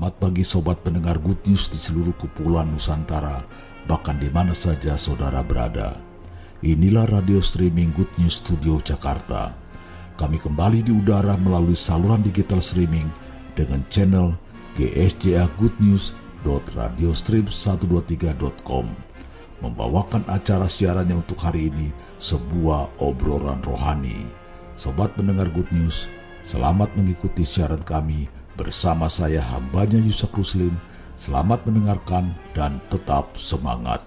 Selamat pagi sobat pendengar Good News di seluruh kepulauan Nusantara, bahkan di mana saja saudara berada. Inilah radio streaming Good News Studio Jakarta. Kami kembali di udara melalui saluran digital streaming dengan channel GSJA Good News radiostream123.com membawakan acara siarannya untuk hari ini sebuah obrolan rohani. Sobat pendengar Good News, selamat mengikuti siaran kami Bersama saya hambanya Yusak Ruslim, selamat mendengarkan dan tetap semangat.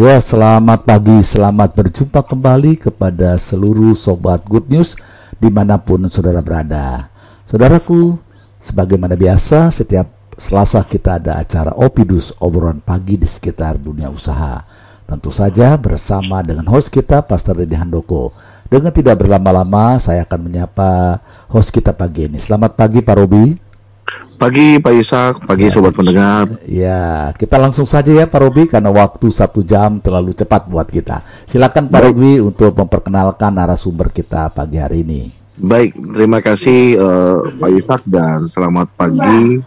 Ya, selamat pagi, selamat berjumpa kembali kepada seluruh sobat Good News di mana pun saudara berada. Saudaraku, sebagaimana biasa, setiap Selasa kita ada acara Opidus obrolan pagi di sekitar dunia usaha. Tentu saja bersama dengan host kita Pastor Deddy Handoko. Dengan tidak berlama-lama saya akan menyapa host kita pagi ini. Selamat pagi Pak Robi. Pagi Pak Yusak, pagi ya. sobat pendengar. Ya, kita langsung saja ya Pak Robi karena waktu satu jam terlalu cepat buat kita. Silakan Pak Robi untuk memperkenalkan narasumber kita pagi hari ini. Baik, terima kasih uh, Pak Yusak dan selamat pagi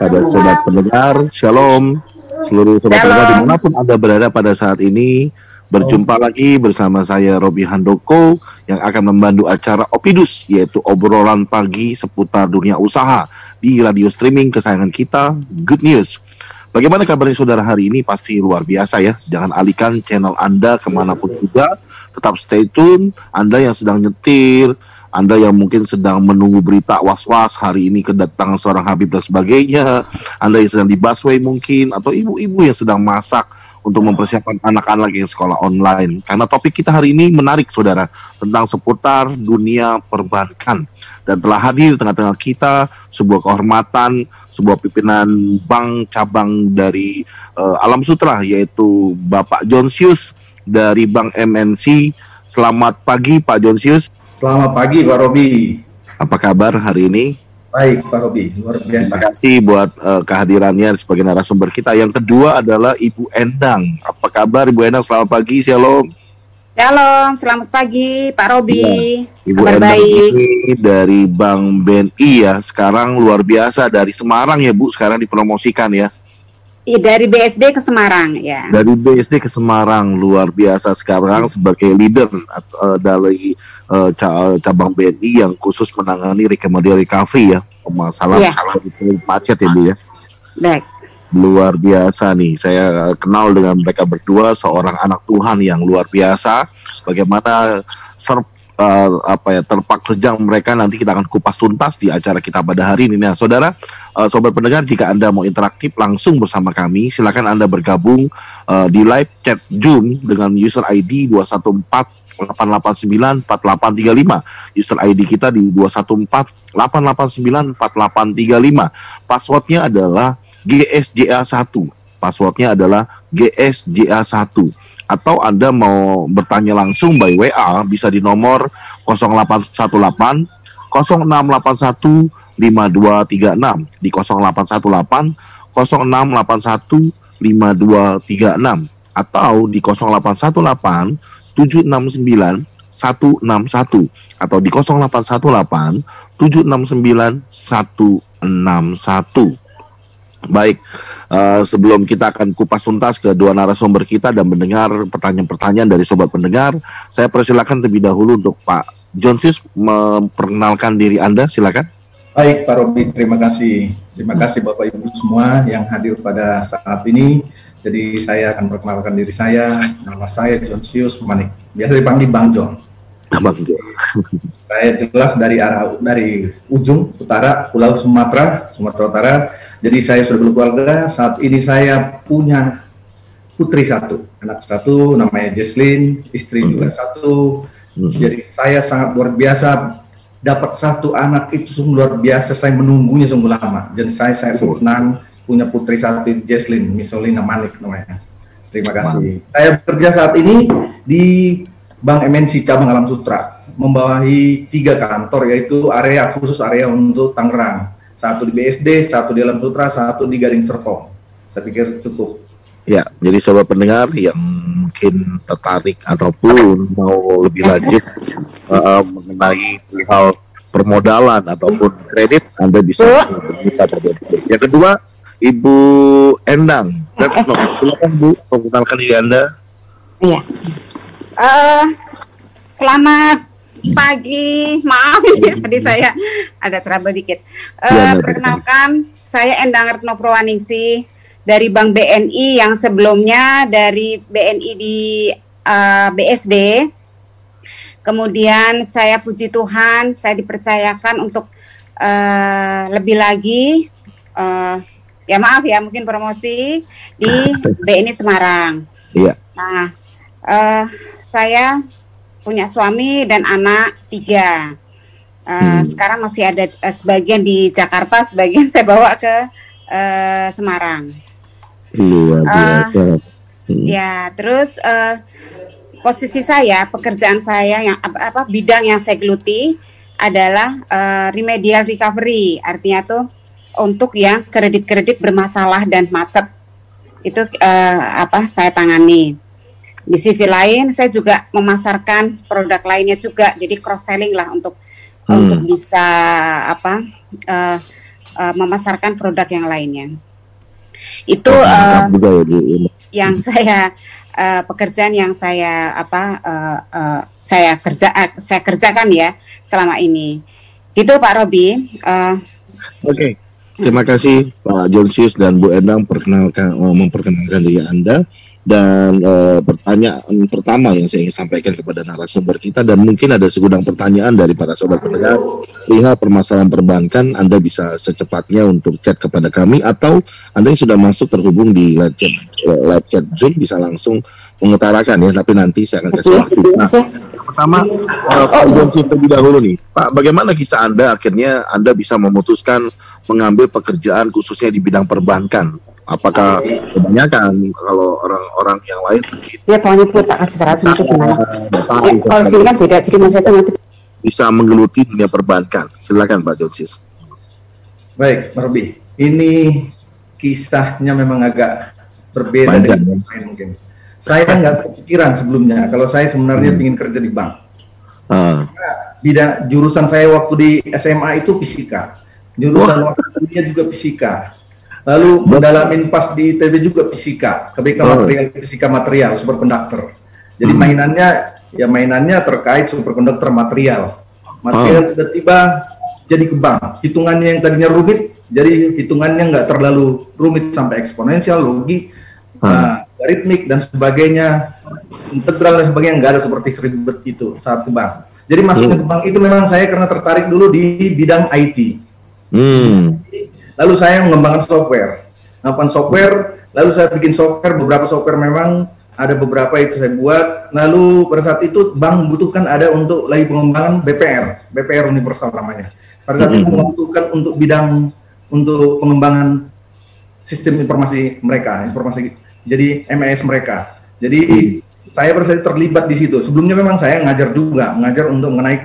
pada sobat pendengar. Shalom, seluruh sobat pendengar di mana pun anda berada pada saat ini. Berjumpa oh. lagi bersama saya Robi Handoko yang akan membantu acara Opidus yaitu obrolan pagi seputar dunia usaha di radio streaming kesayangan kita Good News. Bagaimana kabarnya saudara hari ini? Pasti luar biasa ya. Jangan alihkan channel Anda ke mana pun juga. Tetap stay tune. Anda yang sedang nyetir, anda yang mungkin sedang menunggu berita was-was hari ini kedatangan seorang Habib dan sebagainya, Anda yang sedang di busway mungkin, atau ibu-ibu yang sedang masak untuk mempersiapkan anak-anak yang sekolah online. Karena topik kita hari ini menarik, saudara, tentang seputar dunia perbankan. Dan telah hadir di tengah-tengah kita sebuah kehormatan, sebuah pimpinan bank cabang dari uh, Alam Sutra, yaitu Bapak Jonsius dari Bank MNC. Selamat pagi, Pak Jonsius. Selamat pagi Pak Robi. Apa kabar hari ini? Baik Pak Robi, luar biasa. Terima kasih buat uh, kehadirannya sebagai narasumber kita. Yang kedua adalah Ibu Endang. Apa kabar Ibu Endang? Selamat pagi, Shalom. Shalom, selamat pagi Pak Robi. Ya. Ibu kabar Endang baik. ini dari Bank BNI ya. Sekarang luar biasa dari Semarang ya Bu. Sekarang dipromosikan ya. Iya dari BSD ke Semarang ya. Dari BSD ke Semarang luar biasa sekarang sebagai leader uh, dari uh, cabang BNI yang khusus menangani recovery recovery ya masalah yeah. masalah itu macet ya bu ya. Baik. Luar biasa nih saya kenal dengan mereka berdua seorang anak Tuhan yang luar biasa. Bagaimana serp uh, apa ya terpak sejang mereka nanti kita akan kupas tuntas di acara kita pada hari ini. Nah, saudara, uh, sobat pendengar, jika anda mau interaktif langsung bersama kami, silakan anda bergabung uh, di live chat Zoom dengan user ID 214 889 4835 user ID kita di 214 889 4835 passwordnya adalah GSJA1 passwordnya adalah GSJA1 atau Anda mau bertanya langsung by WA bisa di nomor 0818 0681 5236 di 0818 0681 5236 atau di 0818 769 161 atau di 0818 769 161 Baik, uh, sebelum kita akan kupas tuntas ke dua narasumber kita dan mendengar pertanyaan-pertanyaan dari sobat pendengar, saya persilakan terlebih dahulu untuk Pak Jonsis memperkenalkan diri Anda, silakan. Baik, Pak Robi, terima kasih. Terima kasih Bapak Ibu semua yang hadir pada saat ini. Jadi saya akan perkenalkan diri saya. Nama saya Jonsius Manik. Biasa dipanggil Bang John. Bang John. saya jelas dari arah dari ujung utara Pulau Sumatera, Sumatera Utara jadi saya sudah berkeluarga. Saat ini saya punya putri satu, anak satu, namanya Jesslyn, istri hmm. juga satu. Hmm. Jadi saya sangat luar biasa dapat satu anak itu sungguh luar biasa. Saya menunggunya sungguh lama. Jadi saya saya sangat senang punya putri satu Jesslyn, Misolina Manik namanya. Terima kasih. Man. Saya bekerja saat ini di Bank MNC cabang Alam Sutra, membawahi tiga kantor yaitu area khusus area untuk Tangerang satu di BSD, satu di Alam Sutra, satu di Garing Serpong. Saya pikir cukup. Ya, jadi sobat pendengar yang mungkin tertarik ataupun mau lebih lanjut uh, mengenai hal permodalan ataupun kredit, Anda bisa meminta Yang kedua, Ibu Endang. Silakan Bu, perkenalkan diri Anda. Iya. Uh, selamat pagi. Maaf ini tadi saya ada trouble dikit. Uh, perkenalkan, saya Endang Retno Prowaningsi dari Bank BNI yang sebelumnya dari BNI di uh, BSD. Kemudian saya puji Tuhan, saya dipercayakan untuk uh, lebih lagi, uh, ya maaf ya mungkin promosi di BNI Semarang. Iya. Nah, uh, saya punya suami dan anak tiga. Uh, hmm. Sekarang masih ada uh, sebagian di Jakarta, sebagian saya bawa ke uh, Semarang. Luar biasa. Uh, hmm. Ya, terus uh, posisi saya, pekerjaan saya yang apa, apa bidang yang saya geluti adalah uh, remedial recovery. Artinya tuh untuk yang kredit-kredit bermasalah dan macet itu uh, apa saya tangani. Di sisi lain saya juga memasarkan produk lainnya juga. Jadi cross selling lah untuk hmm. untuk bisa apa uh, uh, memasarkan produk yang lainnya. Itu uh, ya, yang saya uh, pekerjaan yang saya apa uh, uh, saya kerja uh, saya kerjakan ya selama ini. Gitu Pak Robi. Uh, Oke. Okay. Terima kasih Pak Jonsius dan Bu Endang perkenalkan memperkenalkan diri Anda dan uh, pertanyaan pertama yang saya ingin sampaikan kepada narasumber kita dan mungkin ada segudang pertanyaan dari para sobat pendengar lihat permasalahan perbankan Anda bisa secepatnya untuk chat kepada kami atau Anda yang sudah masuk terhubung di live chat uh, live chat Zoom bisa langsung mengutarakan ya tapi nanti saya akan kasih waktu. nah, pertama uh, Pak Zonsi terlebih dahulu nih. Pak bagaimana kisah Anda? Akhirnya Anda bisa memutuskan mengambil pekerjaan khususnya di bidang perbankan apakah kebanyakan kalau orang-orang yang lain mungkin ya pokoknya pun tak kasih seratus itu gimana? Ya, kalau sini kan beda jadi maksudnya itu nanti bisa menggeluti dunia perbankan. Silakan Pak Josis baik Merbi ini kisahnya memang agak berbeda Panjang, dengan yang lain mungkin. Saya nggak kepikiran sebelumnya. Kalau saya sebenarnya hmm. ingin kerja di bank. Uh. bidang jurusan saya waktu di SMA itu fisika. Jurusan waktu dia juga fisika Lalu mendalamin pas di TV juga fisika, kebaikan oh. material, fisika material, superkonduktor. Jadi hmm. mainannya ya mainannya terkait superkonduktor material. Material oh. tiba-tiba jadi ke bank. Hitungannya yang tadinya rumit, jadi hitungannya nggak terlalu rumit sampai eksponensial, logi, hmm. uh, aritmik dan sebagainya, integral dan sebagainya nggak ada seperti seribet itu saat ke bank. Jadi masuknya hmm. ke bank itu memang saya karena tertarik dulu di bidang IT. Hmm. Lalu saya mengembangkan software. Mengembangkan software, lalu saya bikin software, beberapa software memang ada beberapa itu saya buat. Lalu pada saat itu bank membutuhkan ada untuk lagi pengembangan BPR, BPR universal namanya. Pada saat itu mm-hmm. membutuhkan untuk bidang untuk pengembangan sistem informasi mereka, informasi jadi MES mereka. Jadi mm-hmm. saya pada saat terlibat di situ. Sebelumnya memang saya ngajar juga, mengajar untuk mengenai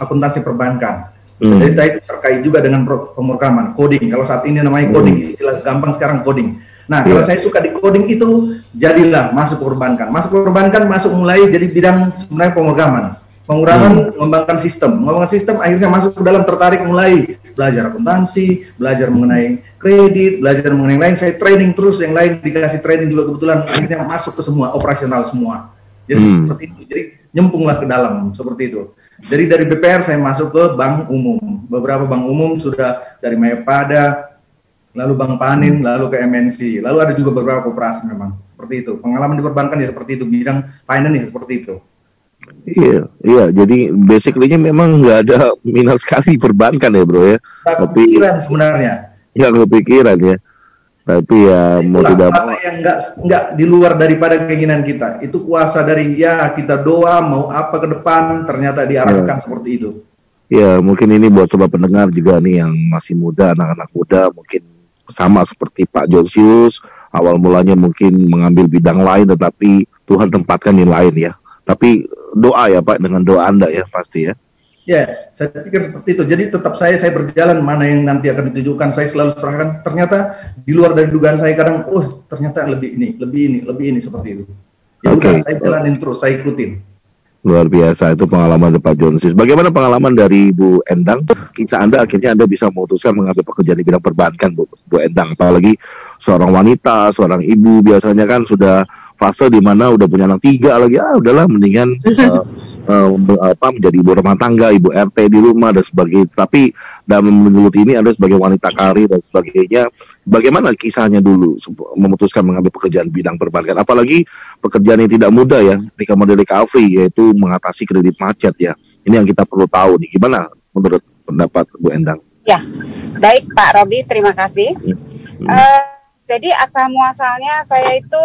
akuntansi perbankan. Hmm. Jadi tadi terkait juga dengan pemrograman, coding. Kalau saat ini namanya coding, hmm. istilah gampang sekarang coding. Nah, yeah. kalau saya suka di coding itu, jadilah masuk perbankan. Masuk perbankan, masuk mulai jadi bidang sebenarnya pemrograman. Pemrograman hmm. mengembangkan sistem, mengembangkan sistem akhirnya masuk ke dalam tertarik mulai belajar akuntansi, belajar mengenai kredit, belajar mengenai lain. Saya training terus, yang lain dikasih training juga kebetulan akhirnya masuk ke semua operasional semua. Jadi hmm. seperti itu. Jadi nyempunglah ke dalam seperti itu. Jadi dari BPR saya masuk ke bank umum. Beberapa bank umum sudah dari Mayapada, lalu Bank Panin, lalu ke MNC. Lalu ada juga beberapa koperasi memang seperti itu. Pengalaman di perbankan ya seperti itu, bidang finance ya seperti itu. Iya, iya. Jadi basically-nya memang nggak ada minat sekali perbankan ya, bro ya. Tapi sebenarnya. Nggak kepikiran ya tapi ya Itulah, mau tidak kuasa yang enggak enggak di luar daripada keinginan kita. Itu kuasa dari ya kita doa mau apa ke depan ternyata diarahkan ya. seperti itu. Ya mungkin ini buat sobat pendengar juga nih yang masih muda anak-anak muda mungkin sama seperti Pak Josius awal mulanya mungkin mengambil bidang lain tetapi Tuhan tempatkan yang lain ya. Tapi doa ya Pak dengan doa Anda ya pasti ya Ya, saya pikir seperti itu. Jadi tetap saya saya berjalan mana yang nanti akan ditujukan. Saya selalu serahkan. Ternyata di luar dari dugaan saya kadang, oh ternyata lebih ini, lebih ini, lebih ini seperti itu. Ya okay. udah, saya jalanin terus, saya ikutin. Luar biasa itu pengalaman dari Pak Jonsis. Bagaimana pengalaman dari Bu Endang? Kisah Anda akhirnya Anda bisa memutuskan mengambil pekerjaan di bidang perbankan, Bu, Bu Endang. Apalagi seorang wanita, seorang ibu biasanya kan sudah fase di mana udah punya anak tiga lagi. Ah, udahlah mendingan uh, uh, apa menjadi ibu rumah tangga, ibu RT di rumah dan sebagainya. Tapi dalam menurut ini Anda sebagai wanita karir dan sebagainya, bagaimana kisahnya dulu memutuskan mengambil pekerjaan bidang perbankan? Apalagi pekerjaan yang tidak mudah ya, ketika model recovery yaitu mengatasi kredit macet ya. Ini yang kita perlu tahu nih. Gimana menurut pendapat Bu Endang? Ya, baik Pak Robi, terima kasih. Hmm. Uh, jadi asal muasalnya saya itu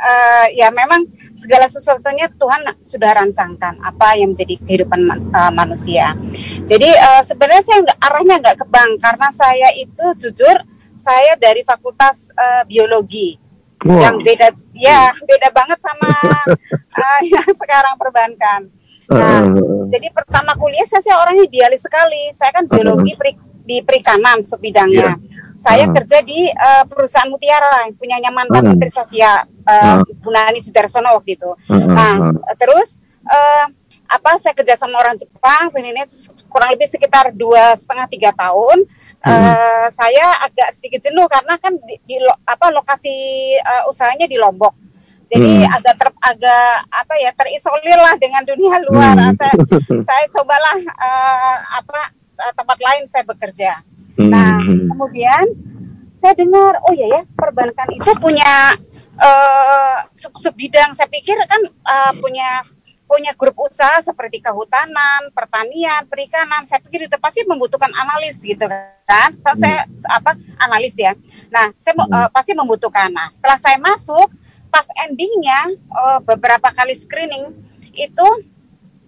uh, ya memang segala sesuatunya Tuhan sudah rancangkan apa yang menjadi kehidupan uh, manusia. Jadi uh, sebenarnya saya nggak arahnya nggak ke bank karena saya itu jujur saya dari fakultas uh, biologi wow. yang beda ya beda banget sama uh, yang sekarang perbankan. Nah, uh, jadi pertama kuliah saya, saya orangnya idealis sekali. Saya kan biologi uh, di perikanan sub bidangnya. Yeah saya uh. kerja di uh, perusahaan Mutiara yang punyanya mantan uh. Menteri Sosial uh, uh. Bu Nani Sudarsono waktu itu. Uh. Nah, uh. terus uh, apa saya kerja sama orang Jepang tuh ini kurang lebih sekitar dua setengah tiga tahun. Uh, saya agak sedikit jenuh karena kan di, di lo, apa lokasi uh, usahanya di Lombok. Jadi hmm. agak ter, agak apa ya terisolir lah dengan dunia luar. Hmm. Saya saya cobalah uh, apa tempat lain saya bekerja. Nah, hmm. kemudian saya dengar, oh iya ya, perbankan itu punya uh, sub bidang. Saya pikir kan uh, punya punya grup usaha seperti kehutanan, pertanian, perikanan. Saya pikir itu pasti membutuhkan analis gitu kan. Hmm. Saya apa analis ya. Nah, saya uh, pasti membutuhkan. Nah, setelah saya masuk, pas endingnya uh, beberapa kali screening itu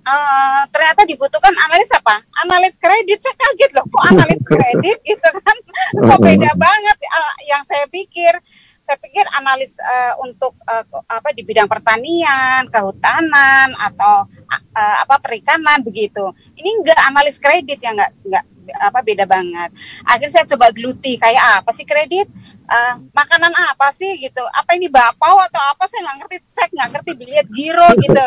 uh, ternyata dibutuhkan analis apa? Analis kredit. Saya kaget loh, kok analis kredit gitu kan? kok beda banget uh, yang saya pikir. Saya pikir analis uh, untuk uh, apa di bidang pertanian, kehutanan atau uh, apa perikanan begitu. Ini enggak analis kredit ya enggak enggak apa beda banget. Akhirnya saya coba geluti kayak apa sih kredit, uh, makanan apa sih gitu, apa ini bapau atau apa saya nggak ngerti, saya nggak ngerti biliet giro gitu.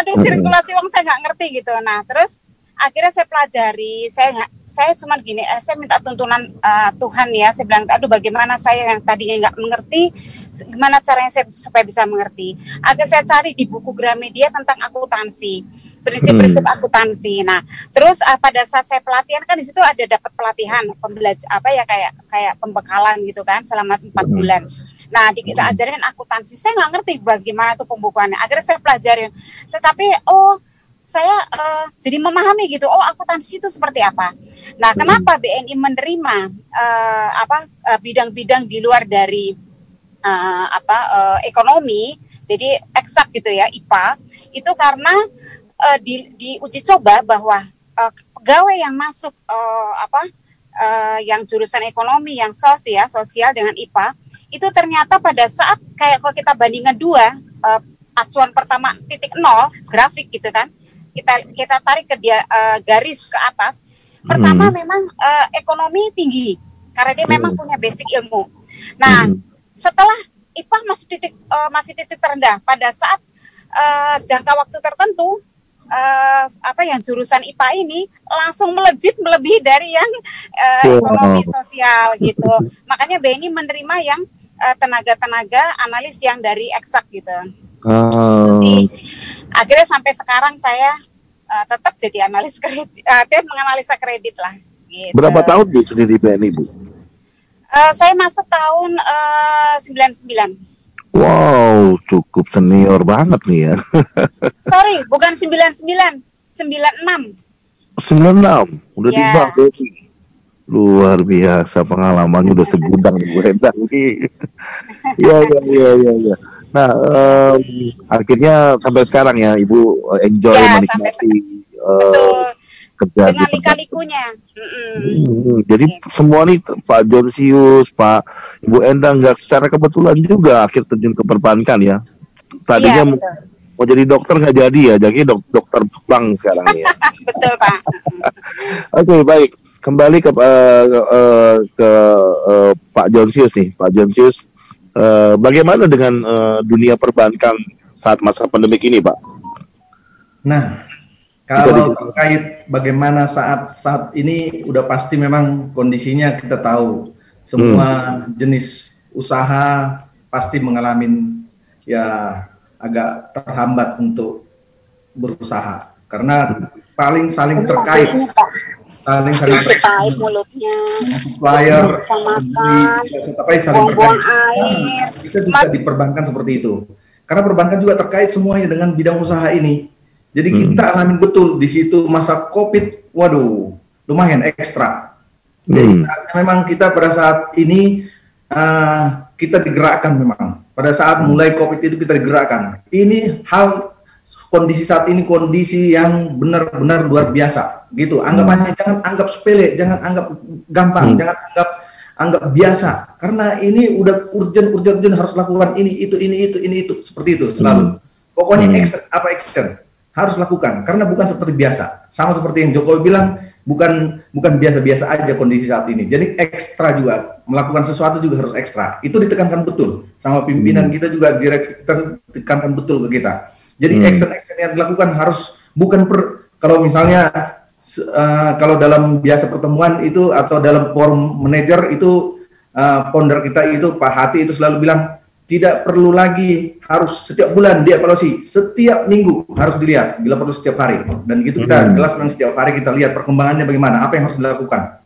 Aduh sirkulasi uang saya nggak ngerti gitu. Nah terus akhirnya saya pelajari, saya saya cuma gini, eh, saya minta tuntunan uh, Tuhan ya. Saya bilang, aduh bagaimana saya yang tadinya nggak mengerti, gimana caranya saya supaya bisa mengerti. Akhirnya saya cari di buku Gramedia tentang akuntansi prinsip-prinsip hmm. akuntansi. Nah, terus uh, pada saat saya pelatihan kan di situ ada dapat pelatihan pembelajar apa ya kayak kayak pembekalan gitu kan selama empat hmm. bulan. Nah, di kita hmm. ajarin akuntansi. Saya nggak ngerti bagaimana tuh pembukuannya. Akhirnya saya pelajarin. Tetapi oh saya uh, jadi memahami gitu. Oh, akuntansi itu seperti apa. Nah, hmm. kenapa BNI menerima uh, apa bidang-bidang uh, di luar dari uh, apa uh, ekonomi? Jadi eksak gitu ya, IPA. Itu karena uh, di, di uji coba bahwa uh, pegawai yang masuk uh, apa uh, yang jurusan ekonomi yang sosial sosial dengan IPA itu ternyata pada saat kayak kalau kita bandingkan dua uh, acuan pertama titik nol grafik gitu kan kita kita tarik ke dia uh, garis ke atas pertama hmm. memang uh, ekonomi tinggi karena dia hmm. memang punya basic ilmu nah hmm. setelah IPA masih titik uh, masih titik terendah pada saat uh, jangka waktu tertentu uh, apa yang jurusan IPA ini langsung melejit melebihi dari yang uh, ekonomi sosial gitu. Makanya BNI menerima yang uh, tenaga-tenaga analis yang dari eksak gitu. Oh. Jadi, akhirnya sampai sekarang saya uh, tetap jadi analis kredit, uh, menganalisa kredit lah. Gitu. Berapa tahun bu sudah di BNI bu? Uh, saya masuk tahun uh, 99. Wow, cukup senior banget nih ya. Sorry, bukan 99, 96. 96, udah yeah. di Luar biasa pengalamannya udah segudang Bu Hendang nih. Iya, iya, iya, iya. Ya. Nah, um, akhirnya sampai sekarang ya Ibu enjoy ya, menikmati uh, kerja dengan lika-likunya. Hmm, jadi gitu. semua nih Pak Jonsius, Pak Ibu Endang nggak secara kebetulan juga akhir terjun ke perbankan ya. Tadinya iya, mau jadi dokter nggak jadi ya, jadi dok dokter bank sekarang ya. Betul Pak. Oke okay, baik, kembali ke uh, uh, ke uh, Pak Jonsius nih, Pak Jonsius, uh, bagaimana dengan uh, dunia perbankan saat masa pandemik ini, Pak? Nah, kalau terkait bagaimana saat saat ini udah pasti memang kondisinya kita tahu. Semua hmm. jenis usaha pasti mengalami ya agak terhambat untuk berusaha. Karena paling saling terkait saling saling terkait mulutnya supplier makan tapi saling buang air. Bisa bisa diperbankan seperti itu. Karena perbankan juga terkait semuanya dengan bidang usaha ini jadi hmm. kita alami betul di situ masa covid waduh lumayan ekstra jadi hmm. memang kita pada saat ini uh, kita digerakkan memang pada saat hmm. mulai COVID itu kita digerakkan. Ini hal kondisi saat ini kondisi yang benar-benar luar biasa gitu. Anggapannya hmm. jangan anggap sepele, jangan anggap gampang, hmm. jangan anggap anggap biasa karena ini udah urgent urgent urgent harus lakukan ini itu ini itu ini itu seperti itu selalu. Hmm. Pokoknya hmm. action, apa action harus lakukan karena bukan seperti biasa. Sama seperti yang Jokowi bilang bukan bukan biasa-biasa aja kondisi saat ini. Jadi ekstra juga melakukan sesuatu juga harus ekstra. Itu ditekankan betul sama pimpinan hmm. kita juga direksi kita tekankan betul ke kita. Jadi hmm. action-action yang dilakukan harus bukan per kalau misalnya uh, kalau dalam biasa pertemuan itu atau dalam forum manajer itu uh, founder kita itu Pak Hati itu selalu bilang tidak perlu lagi harus setiap bulan dievaluasi, setiap minggu harus dilihat, bila perlu setiap hari. Dan gitu kita hmm. jelas memang setiap hari kita lihat perkembangannya bagaimana, apa yang harus dilakukan.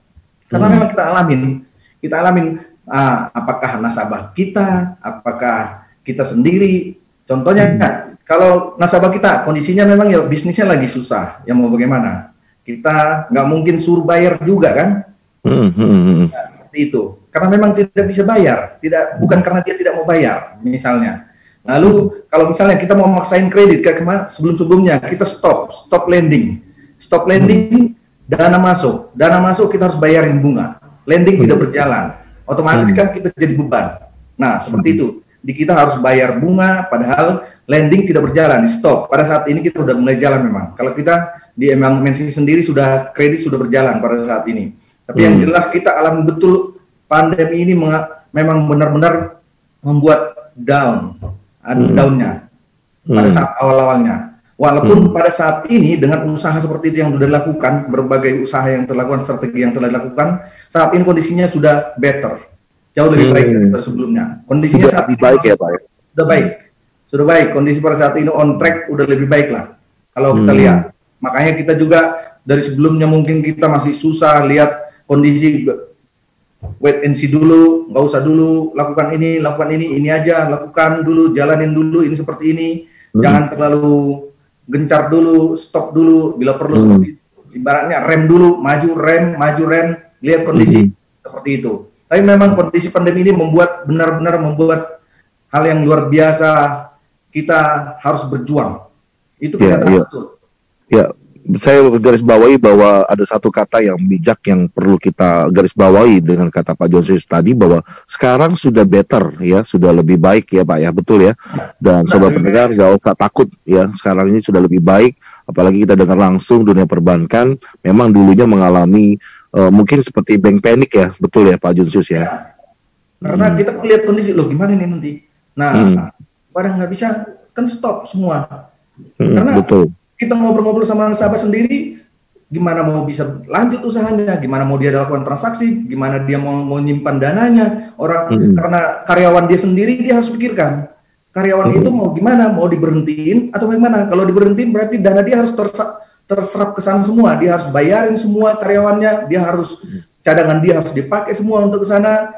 Karena hmm. memang kita alamin, kita alamin uh, apakah nasabah kita, apakah kita sendiri. Contohnya hmm. kalau nasabah kita kondisinya memang ya bisnisnya lagi susah, yang mau bagaimana? Kita nggak mungkin suruh bayar juga kan? Hmm. hmm, hmm. Nah, seperti itu karena memang tidak bisa bayar, tidak bukan karena dia tidak mau bayar, misalnya. Lalu kalau misalnya kita mau maksain kredit kayak kemarin sebelum-sebelumnya kita stop, stop lending, stop lending, dana masuk, dana masuk kita harus bayarin bunga, lending tidak hmm. berjalan, otomatis hmm. kan kita jadi beban. Nah seperti itu, di kita harus bayar bunga, padahal lending tidak berjalan, di stop. Pada saat ini kita sudah mulai jalan memang. Kalau kita di MMNC sendiri sudah kredit sudah berjalan pada saat ini. Tapi yang hmm. jelas kita alami betul pandemi ini memang benar-benar membuat down, ada hmm. downnya pada hmm. saat awal-awalnya. Walaupun hmm. pada saat ini dengan usaha seperti itu yang sudah dilakukan, berbagai usaha yang terlakukan, strategi yang telah dilakukan, saat ini kondisinya sudah better, jauh lebih hmm. baik dari sebelumnya. Kondisinya sudah saat lebih baik ya Pak. Sudah baik, sudah baik. Kondisi pada saat ini on track, udah lebih baik lah. Kalau kita hmm. lihat, makanya kita juga dari sebelumnya mungkin kita masih susah lihat kondisi wait and see dulu, nggak usah dulu lakukan ini, lakukan ini, ini aja, lakukan dulu, jalanin dulu, ini seperti ini, hmm. jangan terlalu gencar dulu, stop dulu, bila perlu hmm. seperti itu. Ibaratnya rem dulu, maju rem, maju rem, lihat kondisi hmm. seperti itu. Tapi memang kondisi pandemi ini membuat benar-benar membuat hal yang luar biasa kita harus berjuang. Itu kita yeah, yeah. betul. Ya, saya garis bawahi bahwa ada satu kata yang bijak yang perlu kita garis bawahi dengan kata Pak Josius tadi bahwa sekarang sudah better ya, sudah lebih baik ya Pak ya, betul ya. Dan nah, sobat pendengar nggak usah takut ya, sekarang ini sudah lebih baik. Apalagi kita dengar langsung dunia perbankan, memang dulunya mengalami uh, mungkin seperti bank panic ya, betul ya Pak Josius ya. Karena hmm. kita lihat kondisi lo gimana nih nanti. Nah, hmm. pada nggak bisa kan stop semua. Hmm, Karena betul kita ngobrol-ngobrol sama nasabah sendiri, gimana mau bisa lanjut usahanya, gimana mau dia lakukan transaksi, gimana dia mau, mau nyimpan dananya, orang hmm. karena karyawan dia sendiri dia harus pikirkan karyawan hmm. itu mau gimana, mau diberhentiin atau bagaimana? Kalau diberhentiin berarti dana dia harus tersa, terserap ke sana semua, dia harus bayarin semua karyawannya, dia harus cadangan dia harus dipakai semua untuk ke sana.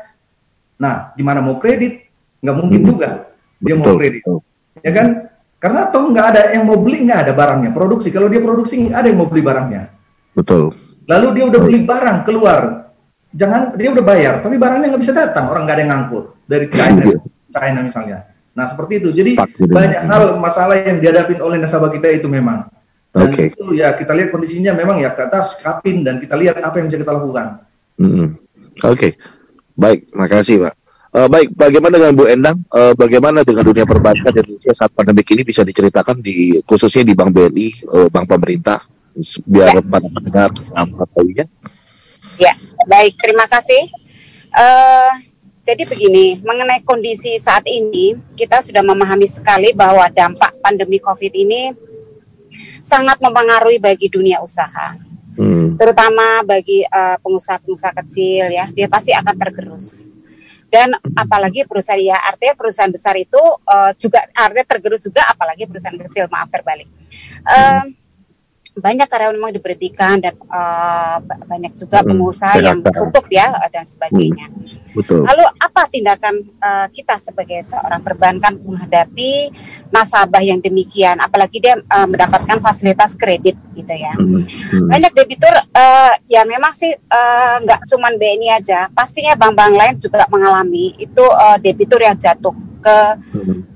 Nah, gimana mau kredit? Nggak mungkin hmm. juga dia Betul. mau kredit, ya kan? Karena toh nggak ada yang mau beli, nggak ada barangnya. Produksi, kalau dia produksi nggak ada yang mau beli barangnya. Betul. Lalu dia udah beli barang keluar, jangan dia udah bayar, tapi barangnya nggak bisa datang, orang nggak ada yang ngangkut dari China, iya. China misalnya. Nah seperti itu. Jadi banyak hal masalah yang dihadapi oleh nasabah kita itu memang. Dan okay. itu ya kita lihat kondisinya memang ya kita harus kapin dan kita lihat apa yang bisa kita lakukan. Mm -hmm. Oke, okay. baik, makasih Pak. Uh, baik, bagaimana dengan Bu Endang? Uh, bagaimana dengan dunia perbankan Indonesia saat pandemi ini bisa diceritakan di khususnya di Bank BNI, uh, Bank Pemerintah, biar ya. para pendengar mengetahuinya? Ya, baik, terima kasih. Uh, jadi begini, mengenai kondisi saat ini, kita sudah memahami sekali bahwa dampak pandemi COVID ini sangat mempengaruhi bagi dunia usaha, hmm. terutama bagi pengusaha-pengusaha kecil ya, dia pasti akan tergerus dan apalagi perusahaan ya artinya perusahaan besar itu uh, juga artinya tergerus juga apalagi perusahaan kecil maaf terbalik. Uh, banyak karyawan memang diberhentikan dan uh, banyak juga hmm, pengusaha yang tutup ya dan sebagainya. Hmm, betul. Lalu apa tindakan uh, kita sebagai seorang perbankan menghadapi nasabah yang demikian, apalagi dia uh, mendapatkan fasilitas kredit gitu ya. Hmm, hmm. Banyak debitur uh, ya memang sih nggak uh, cuma BNI aja, pastinya bank-bank lain juga mengalami itu uh, debitur yang jatuh ke.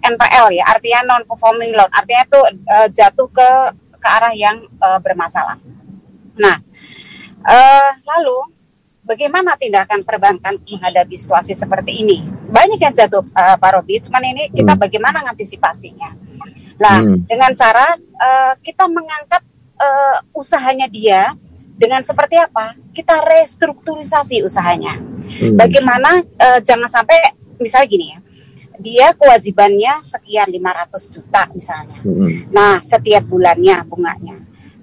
NPL ya, artinya non performing loan, artinya itu uh, jatuh ke ke arah yang uh, bermasalah. Nah, uh, lalu bagaimana tindakan perbankan menghadapi situasi seperti ini? Banyak yang jatuh, uh, Pak Robi, cuman ini kita hmm. bagaimana mengantisipasinya? Nah, hmm. dengan cara uh, kita mengangkat uh, usahanya dia dengan seperti apa? Kita restrukturisasi usahanya. Hmm. Bagaimana uh, jangan sampai misalnya gini ya dia kewajibannya sekian 500 juta misalnya. Hmm. Nah, setiap bulannya bunganya.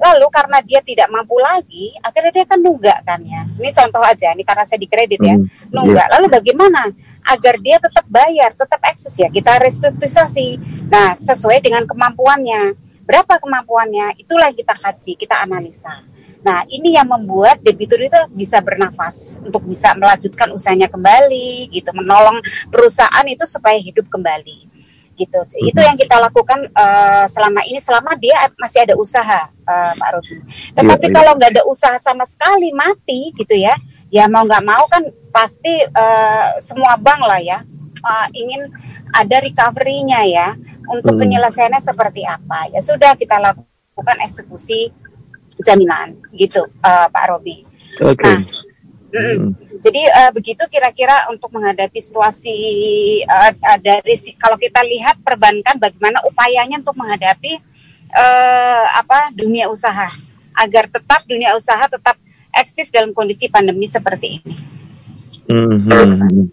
Lalu karena dia tidak mampu lagi, akhirnya dia kan nunggak kan ya. Ini contoh aja, ini karena saya dikredit ya, hmm. nunggak. Yeah. Lalu bagaimana agar dia tetap bayar, tetap eksis ya? Kita restrukturisasi. Nah, sesuai dengan kemampuannya. Berapa kemampuannya? Itulah yang kita kaji, kita analisa. Nah, ini yang membuat debitur itu bisa bernafas untuk bisa melanjutkan usahanya kembali, gitu, menolong perusahaan itu supaya hidup kembali, gitu. Itu yang kita lakukan uh, selama ini, selama dia masih ada usaha, uh, Pak Rudi. Tetapi ya, ya. kalau nggak ada usaha sama sekali mati, gitu ya, ya mau nggak mau kan pasti uh, semua bank lah ya uh, ingin ada recovery-nya ya untuk hmm. penyelesaiannya seperti apa. Ya sudah kita lakukan eksekusi jaminan gitu uh, Pak Robi. Okay. Nah, Mm, Jadi uh, begitu kira-kira untuk menghadapi situasi uh, dari kalau kita lihat perbankan bagaimana upayanya untuk menghadapi uh, apa dunia usaha agar tetap dunia usaha tetap eksis dalam kondisi pandemi seperti ini. Mm -hmm.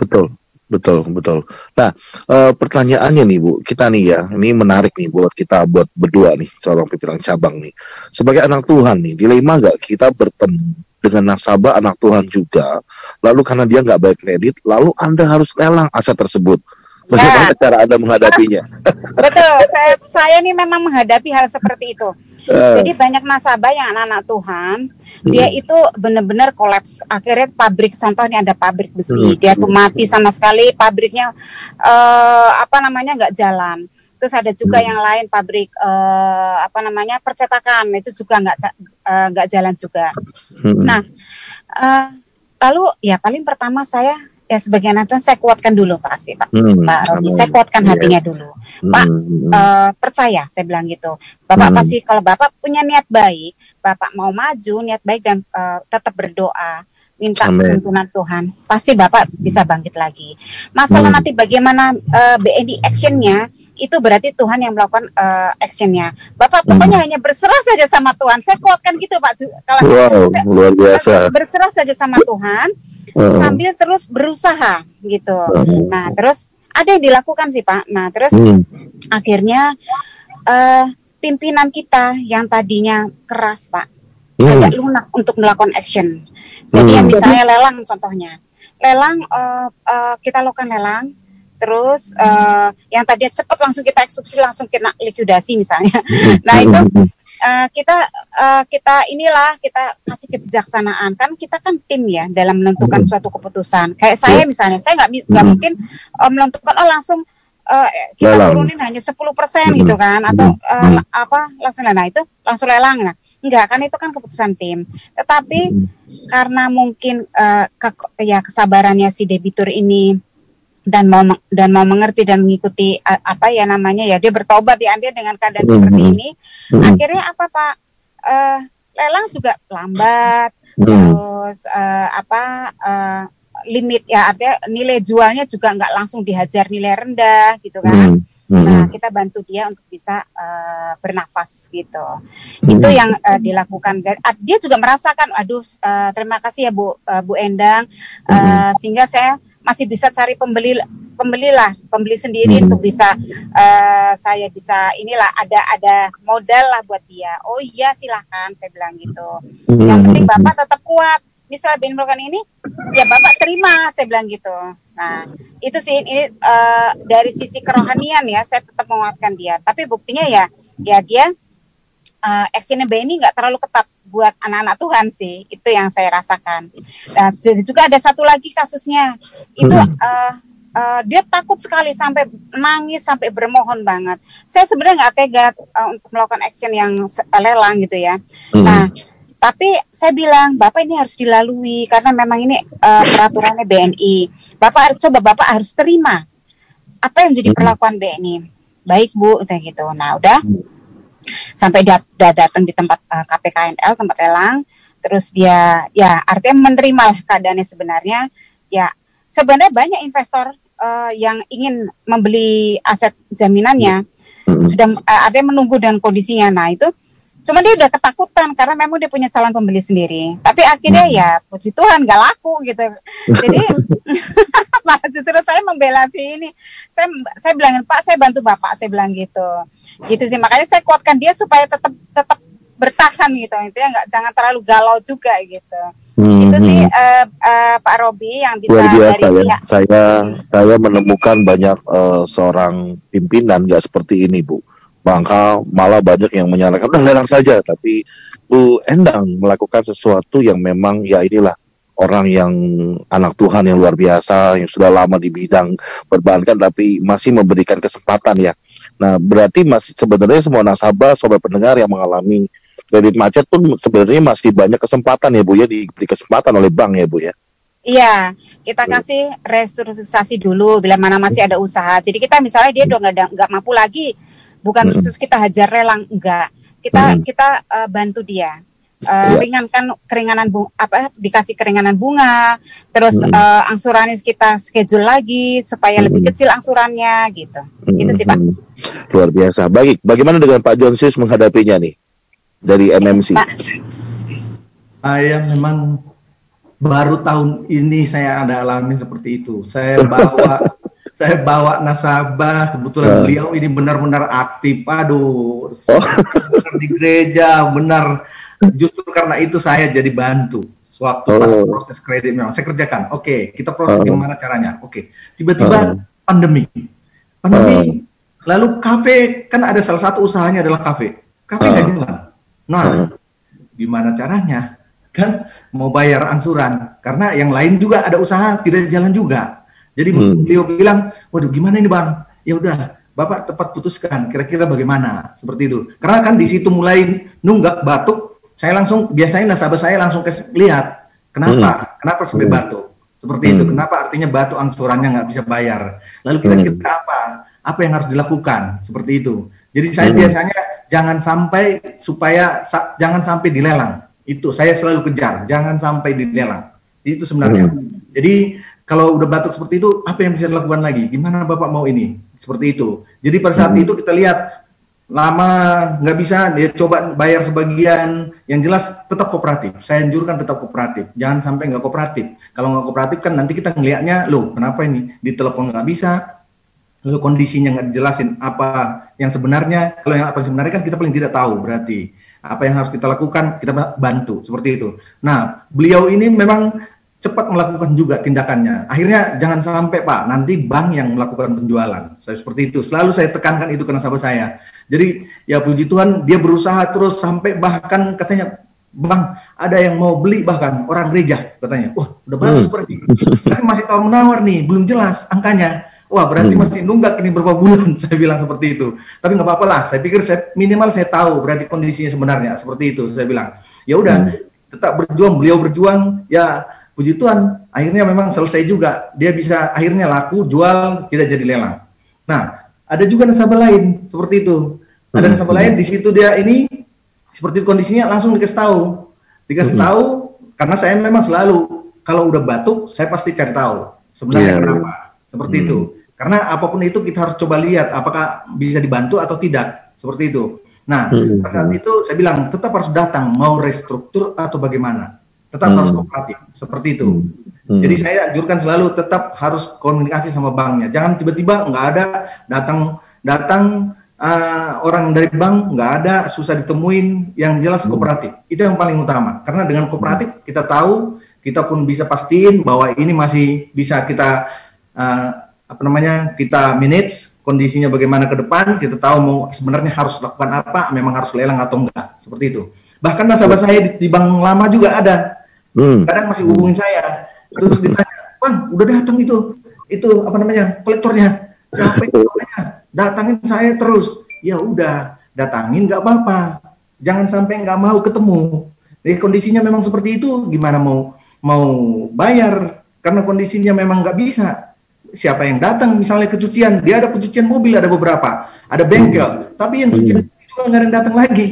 Betul. Betul, betul. Nah, e, pertanyaannya nih Bu, kita nih ya, ini menarik nih buat kita buat berdua nih, seorang pimpinan cabang nih. Sebagai anak Tuhan nih, dilema nggak kita bertemu dengan nasabah anak Tuhan juga, lalu karena dia nggak baik kredit, lalu Anda harus lelang aset tersebut. Bagaimana ya. cara Anda menghadapinya? Betul, saya, saya nih memang menghadapi hal seperti itu. Uh. Jadi banyak nasabah yang anak-anak Tuhan, hmm. dia itu benar-benar kolaps. Akhirnya pabrik, contohnya ada pabrik besi, hmm. dia tuh mati sama sekali, pabriknya uh, apa namanya nggak jalan. Terus ada juga hmm. yang lain pabrik uh, apa namanya percetakan itu juga nggak nggak uh, jalan juga. Hmm. Nah, uh, lalu ya paling pertama saya ya sebagai anak Tuhan saya kuatkan dulu pasti Pak hmm, Pak Robi saya kuatkan yes. hatinya dulu hmm, Pak hmm. Uh, percaya saya bilang gitu Bapak hmm. pasti kalau Bapak punya niat baik Bapak mau maju niat baik dan uh, tetap berdoa minta tuntunan Tuhan pasti Bapak bisa bangkit lagi masalah hmm. nanti bagaimana uh, BNI actionnya itu berarti Tuhan yang melakukan uh, actionnya. Bapak hmm. pokoknya hanya berserah saja sama Tuhan. Saya kuatkan gitu Pak. Kalau wow, luar biasa. Berserah saja sama Tuhan uh. sambil terus berusaha gitu. Uh. Nah, terus ada yang dilakukan sih Pak. Nah, terus hmm. akhirnya uh, pimpinan kita yang tadinya keras Pak, hmm. agak lunak untuk melakukan action. Jadi hmm. yang misalnya lelang contohnya, lelang uh, uh, kita lakukan lelang, terus uh, yang tadinya cepat langsung kita eksekusi langsung kena likuidasi misalnya. Hmm. Nah itu uh, kita uh, kita inilah kita kasih kebijaksanaan. Kan kita kan tim ya dalam menentukan hmm. suatu keputusan. Kayak saya misalnya saya nggak nggak hmm. mungkin uh, menentukan oh langsung uh, kita lelang. turunin hanya 10% persen gitu kan atau uh, apa langsung nah itu langsung lelang. Nah enggak kan itu kan keputusan tim. Tetapi karena mungkin uh, ke, ya kesabarannya si debitur ini dan mau dan mau mengerti dan mengikuti apa ya namanya ya dia bertobat ya dia dengan keadaan mm -hmm. seperti ini mm -hmm. akhirnya apa pak uh, lelang juga lambat mm -hmm. terus uh, apa uh, limit ya artinya nilai jualnya juga nggak langsung dihajar nilai rendah gitu kan. Hmm. Hmm. Nah, kita bantu dia untuk bisa uh, bernafas gitu. Hmm. Itu yang uh, dilakukan. Dia juga merasakan, aduh, uh, terima kasih ya Bu uh, Bu Endang, uh, hmm. sehingga saya masih bisa cari pembeli pembeli lah, pembeli sendiri hmm. untuk bisa uh, saya bisa inilah ada ada modal lah buat dia. Oh iya silahkan, saya bilang gitu. Hmm. Yang penting bapak tetap kuat. Misal bentrokan ini, ya bapak terima, saya bilang gitu. Nah, itu sih ini uh, dari sisi kerohanian ya, saya tetap menguatkan dia. Tapi buktinya ya, ya dia uh, actionnya Benny nggak terlalu ketat buat anak-anak Tuhan sih. Itu yang saya rasakan. Nah, juga ada satu lagi kasusnya, itu uh, uh, dia takut sekali sampai nangis sampai bermohon banget. Saya sebenarnya nggak tega uh, untuk melakukan action yang lelang gitu ya. Nah tapi saya bilang, Bapak ini harus dilalui karena memang ini uh, peraturannya BNI. Bapak harus coba, Bapak harus terima apa yang menjadi perlakuan BNI. Baik Bu, kayak gitu. Nah udah sampai dia udah datang di tempat uh, eh, KPKNL, tempat lelang, terus dia ya artinya menerima keadaannya sebenarnya. Ya sebenarnya banyak investor uh, yang ingin membeli aset jaminannya sudah uh, artinya menunggu dengan kondisinya. Nah itu Cuma dia udah ketakutan karena memang dia punya calon pembeli sendiri. Tapi akhirnya hmm. ya puji Tuhan gak laku gitu. Jadi malah justru saya membela si ini. Saya saya bilangin Pak, saya bantu Bapak, saya bilang gitu. Gitu sih makanya saya kuatkan dia supaya tetap tetap bertahan gitu. Itu ya nggak jangan terlalu galau juga gitu. Hmm, itu sih uh, uh, Pak Robi yang bisa Luar biasa dari ya. Saya hmm. saya menemukan banyak uh, seorang pimpinan nggak seperti ini Bu maka malah banyak yang menyarankan udah lelang saja. Tapi Bu Endang melakukan sesuatu yang memang ya inilah orang yang anak Tuhan yang luar biasa yang sudah lama di bidang perbankan tapi masih memberikan kesempatan ya. Nah berarti masih sebenarnya semua nasabah sobat pendengar yang mengalami kredit macet pun sebenarnya masih banyak kesempatan ya Bu ya diberi kesempatan oleh bank ya Bu ya. Iya, kita kasih restrukturisasi dulu bila mana masih ada usaha. Jadi kita misalnya dia udah nggak nggak mampu lagi, bukan khusus kita hajar lelang enggak kita hmm. kita uh, bantu dia uh, ringankan keringanan bunga, apa dikasih keringanan bunga terus hmm. uh, angsurannya kita schedule lagi supaya hmm. lebih kecil angsurannya gitu hmm. gitu sih pak luar biasa baik bagaimana dengan Pak Jonsius menghadapinya nih dari MMC pak. saya memang baru tahun ini saya ada alami seperti itu saya bawa saya bawa nasabah kebetulan uh. beliau ini benar-benar aktif aduh oh. benar di gereja benar justru karena itu saya jadi bantu waktu oh. pas proses kredit memang saya kerjakan oke okay, kita proses uh. gimana caranya oke okay. tiba-tiba uh. pandemi pandemi uh. lalu kafe kan ada salah satu usahanya adalah kafe kafe nggak uh. jalan nah uh. gimana caranya kan mau bayar angsuran karena yang lain juga ada usaha tidak jalan juga jadi hmm. beliau bilang, waduh gimana ini bang? Ya udah, bapak tepat putuskan. Kira-kira bagaimana? Seperti itu. Karena kan di situ mulai nunggak batuk, saya langsung biasanya nasabah saya langsung ke lihat kenapa, hmm. kenapa sampai hmm. batuk. Seperti hmm. itu. Kenapa artinya batuk angsurannya nggak bisa bayar? Lalu kita hmm. kita apa? Apa yang harus dilakukan? Seperti itu. Jadi saya hmm. biasanya jangan sampai supaya sa jangan sampai dilelang. Itu saya selalu kejar, jangan sampai dilelang. Itu sebenarnya. Hmm. Jadi kalau udah batuk seperti itu, apa yang bisa dilakukan lagi? Gimana Bapak mau ini? Seperti itu. Jadi pada saat hmm. itu kita lihat lama nggak bisa dia coba bayar sebagian. Yang jelas tetap kooperatif. Saya anjurkan tetap kooperatif. Jangan sampai nggak kooperatif. Kalau nggak kooperatif kan nanti kita ngelihatnya loh kenapa ini? Di telepon nggak bisa. Lalu kondisinya nggak dijelasin apa yang sebenarnya. Kalau yang apa sebenarnya kan kita paling tidak tahu berarti. Apa yang harus kita lakukan kita bantu. Seperti itu. Nah beliau ini memang cepat melakukan juga tindakannya. Akhirnya jangan sampai Pak, nanti bank yang melakukan penjualan. Saya seperti itu. Selalu saya tekankan itu ke nasabah saya. Jadi ya puji Tuhan dia berusaha terus sampai bahkan katanya Bang, ada yang mau beli bahkan orang gereja katanya. Wah, udah bagus hmm. berarti. Tapi masih tahu menawar nih, belum jelas angkanya. Wah, berarti hmm. masih nunggak ini berapa bulan saya bilang seperti itu. Tapi nggak apa-apa lah. Saya pikir saya minimal saya tahu berarti kondisinya sebenarnya seperti itu. Saya bilang, ya udah hmm. tetap berjuang, beliau berjuang ya puji Tuhan akhirnya memang selesai juga dia bisa akhirnya laku jual tidak jadi lelang nah ada juga nasabah lain seperti itu ada nasabah hmm. lain di situ dia ini seperti kondisinya langsung dikasih tahu dikasih hmm. tahu karena saya memang selalu kalau udah batuk, saya pasti cari tahu sebenarnya yeah. kenapa. Seperti hmm. itu. Karena apa pun itu kita harus coba lihat apakah bisa dibantu atau tidak. Seperti itu. Nah, hmm. saat itu saya bilang tetap harus datang mau restruktur atau bagaimana. Tetap hmm. harus kooperatif. Seperti itu. Hmm. Hmm. Jadi saya anjurkan selalu tetap harus komunikasi sama banknya. Jangan tiba-tiba nggak ada datang datang uh, orang dari bank nggak ada susah ditemuin. Yang jelas hmm. kooperatif. Itu yang paling utama. Karena dengan kooperatif kita tahu kita pun bisa pastiin bahwa ini masih bisa kita uh, apa namanya kita manage kondisinya bagaimana ke depan kita tahu mau sebenarnya harus lakukan apa memang harus lelang atau enggak seperti itu bahkan nasabah saya di, di bank lama juga ada. Hmm. kadang masih hubungin saya. Terus ditanya bang udah datang itu itu apa namanya kolektornya. Siapa itu namanya? Datangin saya terus. Ya udah datangin nggak apa-apa. Jangan sampai nggak mau ketemu. Jadi kondisinya memang seperti itu. Gimana mau mau bayar? Karena kondisinya memang nggak bisa. Siapa yang datang? Misalnya kecucian, dia ada pencucian mobil ada beberapa, ada bengkel, tapi yang cucian hmm. juga nggak ada yang datang lagi.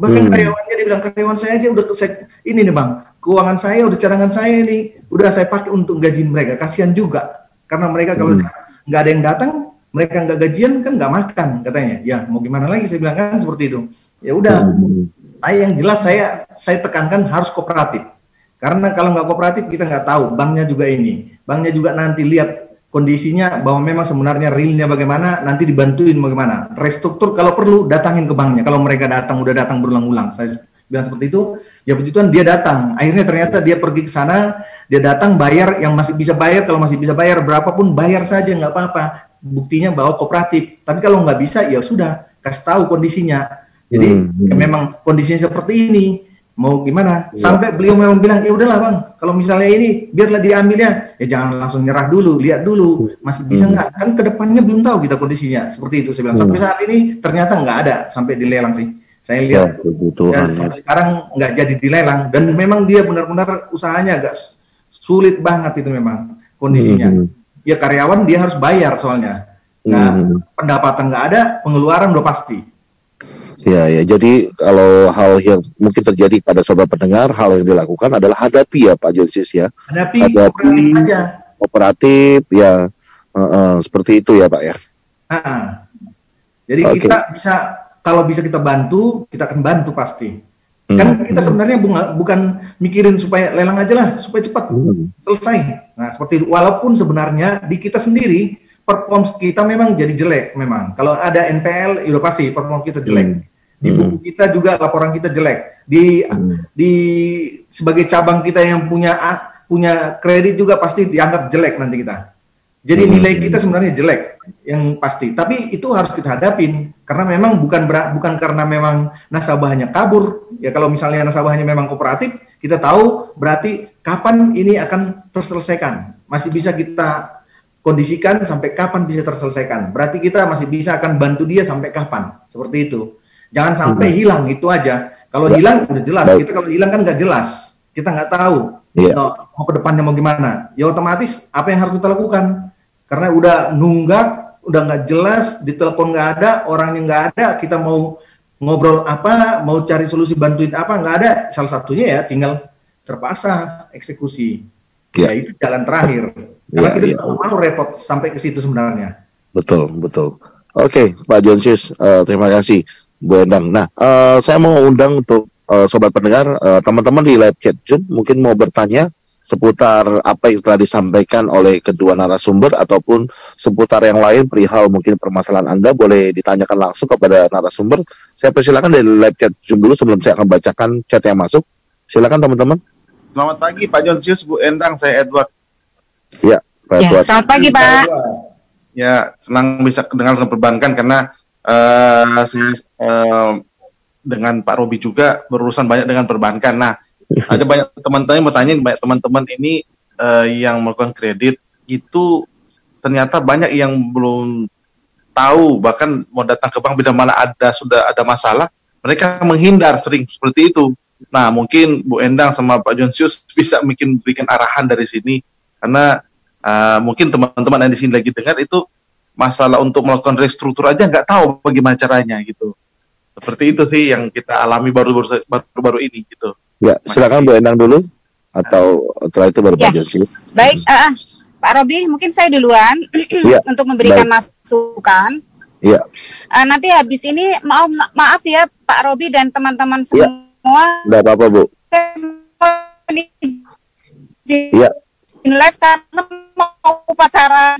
Bahkan hmm. karyawannya dia bilang karyawan saya aja udah saya, ini nih bang, keuangan saya udah cadangan saya ini udah saya pakai untuk gajiin mereka. Kasihan juga karena mereka kalau hmm. nggak ada yang datang, mereka nggak gajian kan nggak makan katanya. Ya mau gimana lagi saya bilang kan seperti itu. Ya udah, hmm. yang jelas saya saya tekankan harus kooperatif karena kalau nggak kooperatif kita nggak tahu banknya juga ini, banknya juga nanti lihat kondisinya bahwa memang sebenarnya realnya bagaimana, nanti dibantuin bagaimana. Restruktur kalau perlu datangin ke banknya. Kalau mereka datang udah datang berulang-ulang, saya bilang seperti itu. Ya puji Tuhan dia datang. Akhirnya ternyata dia pergi ke sana, dia datang bayar yang masih bisa bayar. Kalau masih bisa bayar berapapun bayar saja nggak apa-apa. Buktinya bahwa kooperatif. Tapi kalau nggak bisa ya sudah kasih tahu kondisinya. Jadi hmm. ya memang kondisinya seperti ini mau gimana? Ya. sampai beliau memang bilang ya udahlah bang. Kalau misalnya ini biarlah diambil ya ya jangan langsung nyerah dulu lihat dulu. Masih bisa hmm. nggak? Kan ke depannya belum tahu kita kondisinya. Seperti itu saya bilang. Hmm. sampai saat ini ternyata nggak ada sampai dilelang sih. Saya lihat ya, ya, sekarang nggak jadi dilelang dan memang dia benar-benar usahanya agak sulit banget itu memang kondisinya. Hmm. ya karyawan dia harus bayar soalnya. Nah hmm. pendapatan nggak ada pengeluaran udah pasti Ya, ya. Jadi kalau hal yang mungkin terjadi pada sobat pendengar, hal yang dilakukan adalah hadapi ya Pak Jonsis ya. Hadapi, hadapi kooperatif aja. Kooperatif ya, uh, uh, seperti itu ya Pak ya. Uh -uh. Jadi okay. kita bisa kalau bisa kita bantu, kita akan bantu pasti. Hmm. Kan kita sebenarnya bukan mikirin supaya lelang aja lah, supaya cepat hmm. selesai. Nah seperti itu. Walaupun sebenarnya di kita sendiri perform kita memang jadi jelek memang. Kalau ada NPL, itu ya pasti perform kita jelek. Hmm. Di hmm. buku kita juga laporan kita jelek. Di hmm. di sebagai cabang kita yang punya punya kredit juga pasti dianggap jelek nanti kita. Jadi hmm. nilai kita sebenarnya jelek yang pasti. Tapi itu harus kita hadapin karena memang bukan ber, bukan karena memang nasabahnya kabur. Ya kalau misalnya nasabahnya memang kooperatif, kita tahu berarti kapan ini akan terselesaikan. Masih bisa kita kondisikan sampai kapan bisa terselesaikan. Berarti kita masih bisa akan bantu dia sampai kapan. Seperti itu. Jangan sampai hmm. hilang itu aja. Kalau ya. hilang udah jelas. Baik. Kita kalau hilang kan nggak jelas. Kita nggak tahu ya. mau ke depannya mau gimana. Ya otomatis apa yang harus kita lakukan? Karena udah nunggak, udah nggak jelas, di telepon nggak ada, orangnya nggak ada, kita mau ngobrol apa, mau cari solusi bantuin apa nggak ada. Salah satunya ya tinggal terpaksa eksekusi. Ya, ya itu jalan terakhir. Karena ya, kita ya. mau repot sampai ke situ sebenarnya. Betul, betul. Oke, okay, Pak Jonsius, uh, terima kasih. Bu Endang. Nah, uh, saya mau undang untuk uh, sobat pendengar, uh, teman-teman di live chat Zoom mungkin mau bertanya seputar apa yang telah disampaikan oleh kedua narasumber ataupun seputar yang lain perihal mungkin permasalahan Anda boleh ditanyakan langsung kepada narasumber. Saya persilakan dari live chat Zoom dulu sebelum saya akan bacakan chat yang masuk. Silakan teman-teman. Selamat pagi Pak Jonsius, Bu Endang, saya Edward. Ya, Pak ya, Edward. Selamat pagi Pak. Ya, senang bisa dengar perbankan karena uh, saya uh, dengan Pak Robi juga berurusan banyak dengan perbankan. Nah, ada banyak teman-teman yang bertanya, banyak teman-teman ini uh, yang melakukan kredit itu ternyata banyak yang belum tahu bahkan mau datang ke bank bila mana ada sudah ada masalah mereka menghindar sering seperti itu. Nah mungkin Bu Endang sama Pak Jonsius bisa mungkin berikan arahan dari sini karena uh, mungkin teman-teman yang di sini lagi dengar itu masalah untuk melakukan restruktur aja nggak tahu bagaimana caranya gitu. Seperti itu sih yang kita alami baru-baru baru-baru ini gitu. Ya, silakan Bu Endang dulu. atau setelah itu baru Ya. Pak Jonsius? Baik, eh, Pak Robi, mungkin saya duluan Iya, untuk memberikan masukan. Iya. Eh, nanti habis ini maaf maaf ya Pak Robi dan teman-teman Iya. semua. Enggak apa-apa Bu. Iya. live karena mau upacara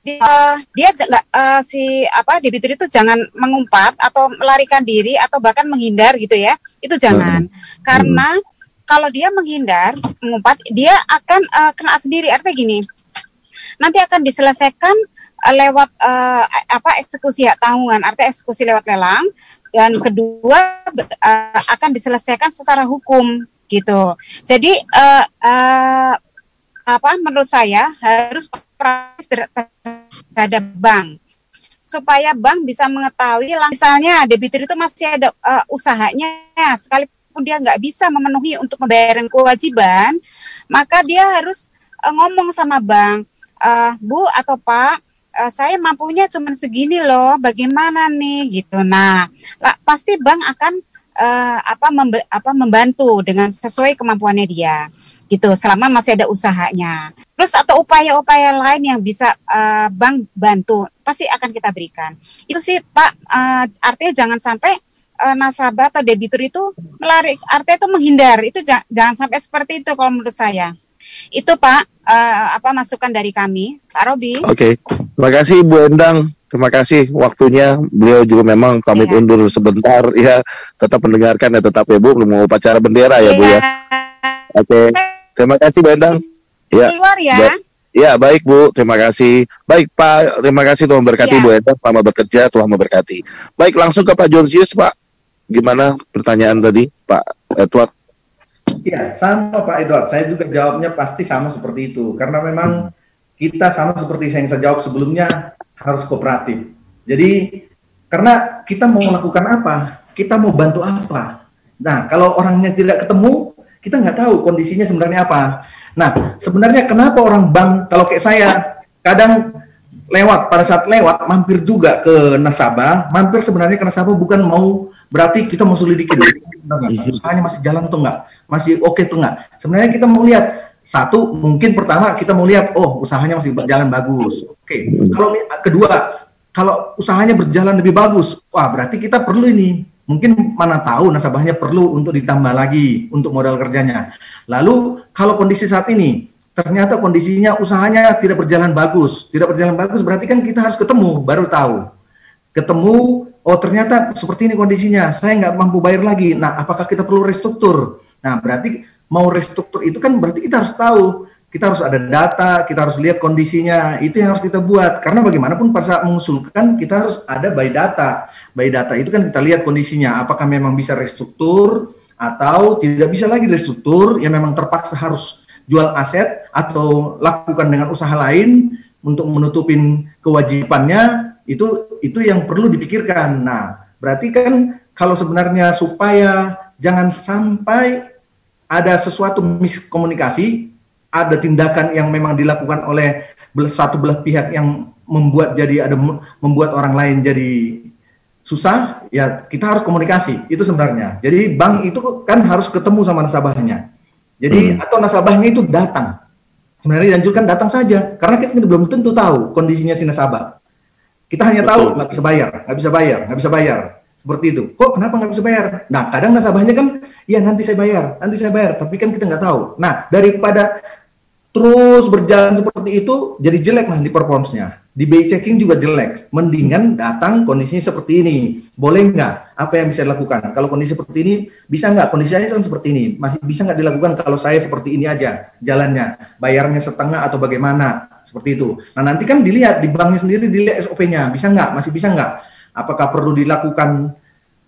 di- eh, dia nggak, eh, si apa debitur itu jangan mengumpat atau melarikan diri atau bahkan menghindar gitu ya. Itu jangan. Karena kalau dia menghindar mengumpat dia akan eh, kena sendiri. Artinya gini nanti akan diselesaikan eh, lewat eh, apa eksekusi hak tanggungan. Artinya eksekusi lewat lelang. Dan kedua eh, akan diselesaikan secara hukum gitu. Jadi eh, eh, apa menurut saya harus terhadap bank. Supaya bank bisa mengetahui misalnya debitur itu masih ada eh, usahanya sekalipun dia nggak bisa memenuhi untuk membayar kewajiban maka dia harus eh, ngomong sama bank eh, bu atau pak eh, saya mampunya cuma segini loh bagaimana nih? Gitu. Nah lah, pasti bank akan eh, apa membe- apa membantu dengan sesuai kemampuannya dia. Gitu selama masih ada usahanya. Terus atau upaya-upaya lain yang bisa eh, bank bantu pasti akan kita berikan. Itu sih Pak eh, artinya jangan sampai eh, nasabah atau debitur itu melari artinya itu menghindar. Itu ja- jangan sampai seperti itu kalau menurut saya. Itu Pak eh, apa masukan dari kami, Pak Robi. Oke. Terima kasih Bu Endang. Terima kasih waktunya. Beliau juga memang pamit Iya. undur sebentar ya. Tetap mendengarkan ya tetap ya Bu. Belum mau upacara bendera ya Bu ya. Oke. Terima kasih Bu Endang. Ya. Keluar ya. Baik. Ya baik Bu, terima kasih. Baik Pak, terima kasih Tuhan berkati Ya. Bu Endang selamat bekerja, Tuhan memberkati. Baik langsung ke Pak Jonsius Pak. Gimana pertanyaan tadi Pak Edward? Iya, sama Pak Edward. Saya juga jawabnya pasti sama seperti itu. Karena memang kita sama seperti yang saya jawab sebelumnya harus kooperatif. Jadi karena kita mau melakukan apa, kita mau bantu apa. Nah, kalau orangnya tidak ketemu, kita nggak tahu kondisinya sebenarnya apa. Nah, sebenarnya kenapa orang bank kalau kayak saya kadang lewat pada saat lewat mampir juga ke nasabah, mampir sebenarnya ke nasabah bukan mau berarti kita mau selidikin nggak? usahanya masih jalan atau enggak, masih oke tuh enggak. Sebenarnya kita mau lihat satu mungkin pertama kita mau lihat oh usahanya masih berjalan bagus. Oke. Kalau mi- kedua kalau usahanya berjalan lebih bagus, wah berarti kita perlu ini. Mungkin mana tahu nasabahnya perlu untuk ditambah lagi untuk modal kerjanya. Lalu kalau kondisi saat ini ternyata kondisinya usahanya tidak berjalan bagus, tidak berjalan bagus berarti kan kita harus ketemu baru tahu. Ketemu, oh ternyata seperti ini kondisinya, saya nggak mampu bayar lagi. Nah, apakah kita perlu restruktur? Nah, berarti mau restruktur itu kan berarti kita harus tahu, kita harus ada data, kita harus lihat kondisinya. Itu yang harus kita buat. Karena bagaimanapun pada saat mengusulkan kita harus ada by data. By data itu kan kita lihat kondisinya, apakah memang bisa restruktur atau tidak bisa lagi restruktur, yang memang terpaksa harus jual aset atau lakukan dengan usaha lain untuk menutupin kewajibannya itu itu yang perlu dipikirkan. Nah, berarti kan kalau sebenarnya supaya jangan sampai ada sesuatu miskomunikasi, ada tindakan yang memang dilakukan oleh satu belah pihak yang membuat jadi ada membuat orang lain jadi susah, ya kita harus komunikasi. Itu sebenarnya. Jadi bank itu kan harus ketemu sama nasabahnya. Jadi atau nasabahnya itu datang. Sebenarnya dianjurkan datang saja, karena kita belum tentu tahu kondisinya si nasabah. Kita hanya tahu Betul. nggak bisa bayar, nggak bisa bayar, nggak bisa bayar. Seperti itu. Kok kenapa nggak bisa bayar? Nah, kadang nasabahnya kan, ya nanti saya bayar, nanti saya bayar. Tapi kan kita nggak tahu. Nah, daripada terus berjalan seperti itu, jadi jelek nanti performance-nya. Di BI checking juga jelek. Mendingan datang kondisinya seperti ini. Boleh nggak? Apa yang bisa dilakukan? Kalau kondisi seperti ini, bisa nggak? Kondisi saya kan seperti ini. Masih bisa nggak dilakukan kalau saya seperti ini aja jalannya? Bayarnya setengah atau bagaimana? Seperti itu. Nah nanti kan dilihat di banknya sendiri dilihat SOP-nya. Bisa nggak? Masih bisa nggak? Apakah perlu dilakukan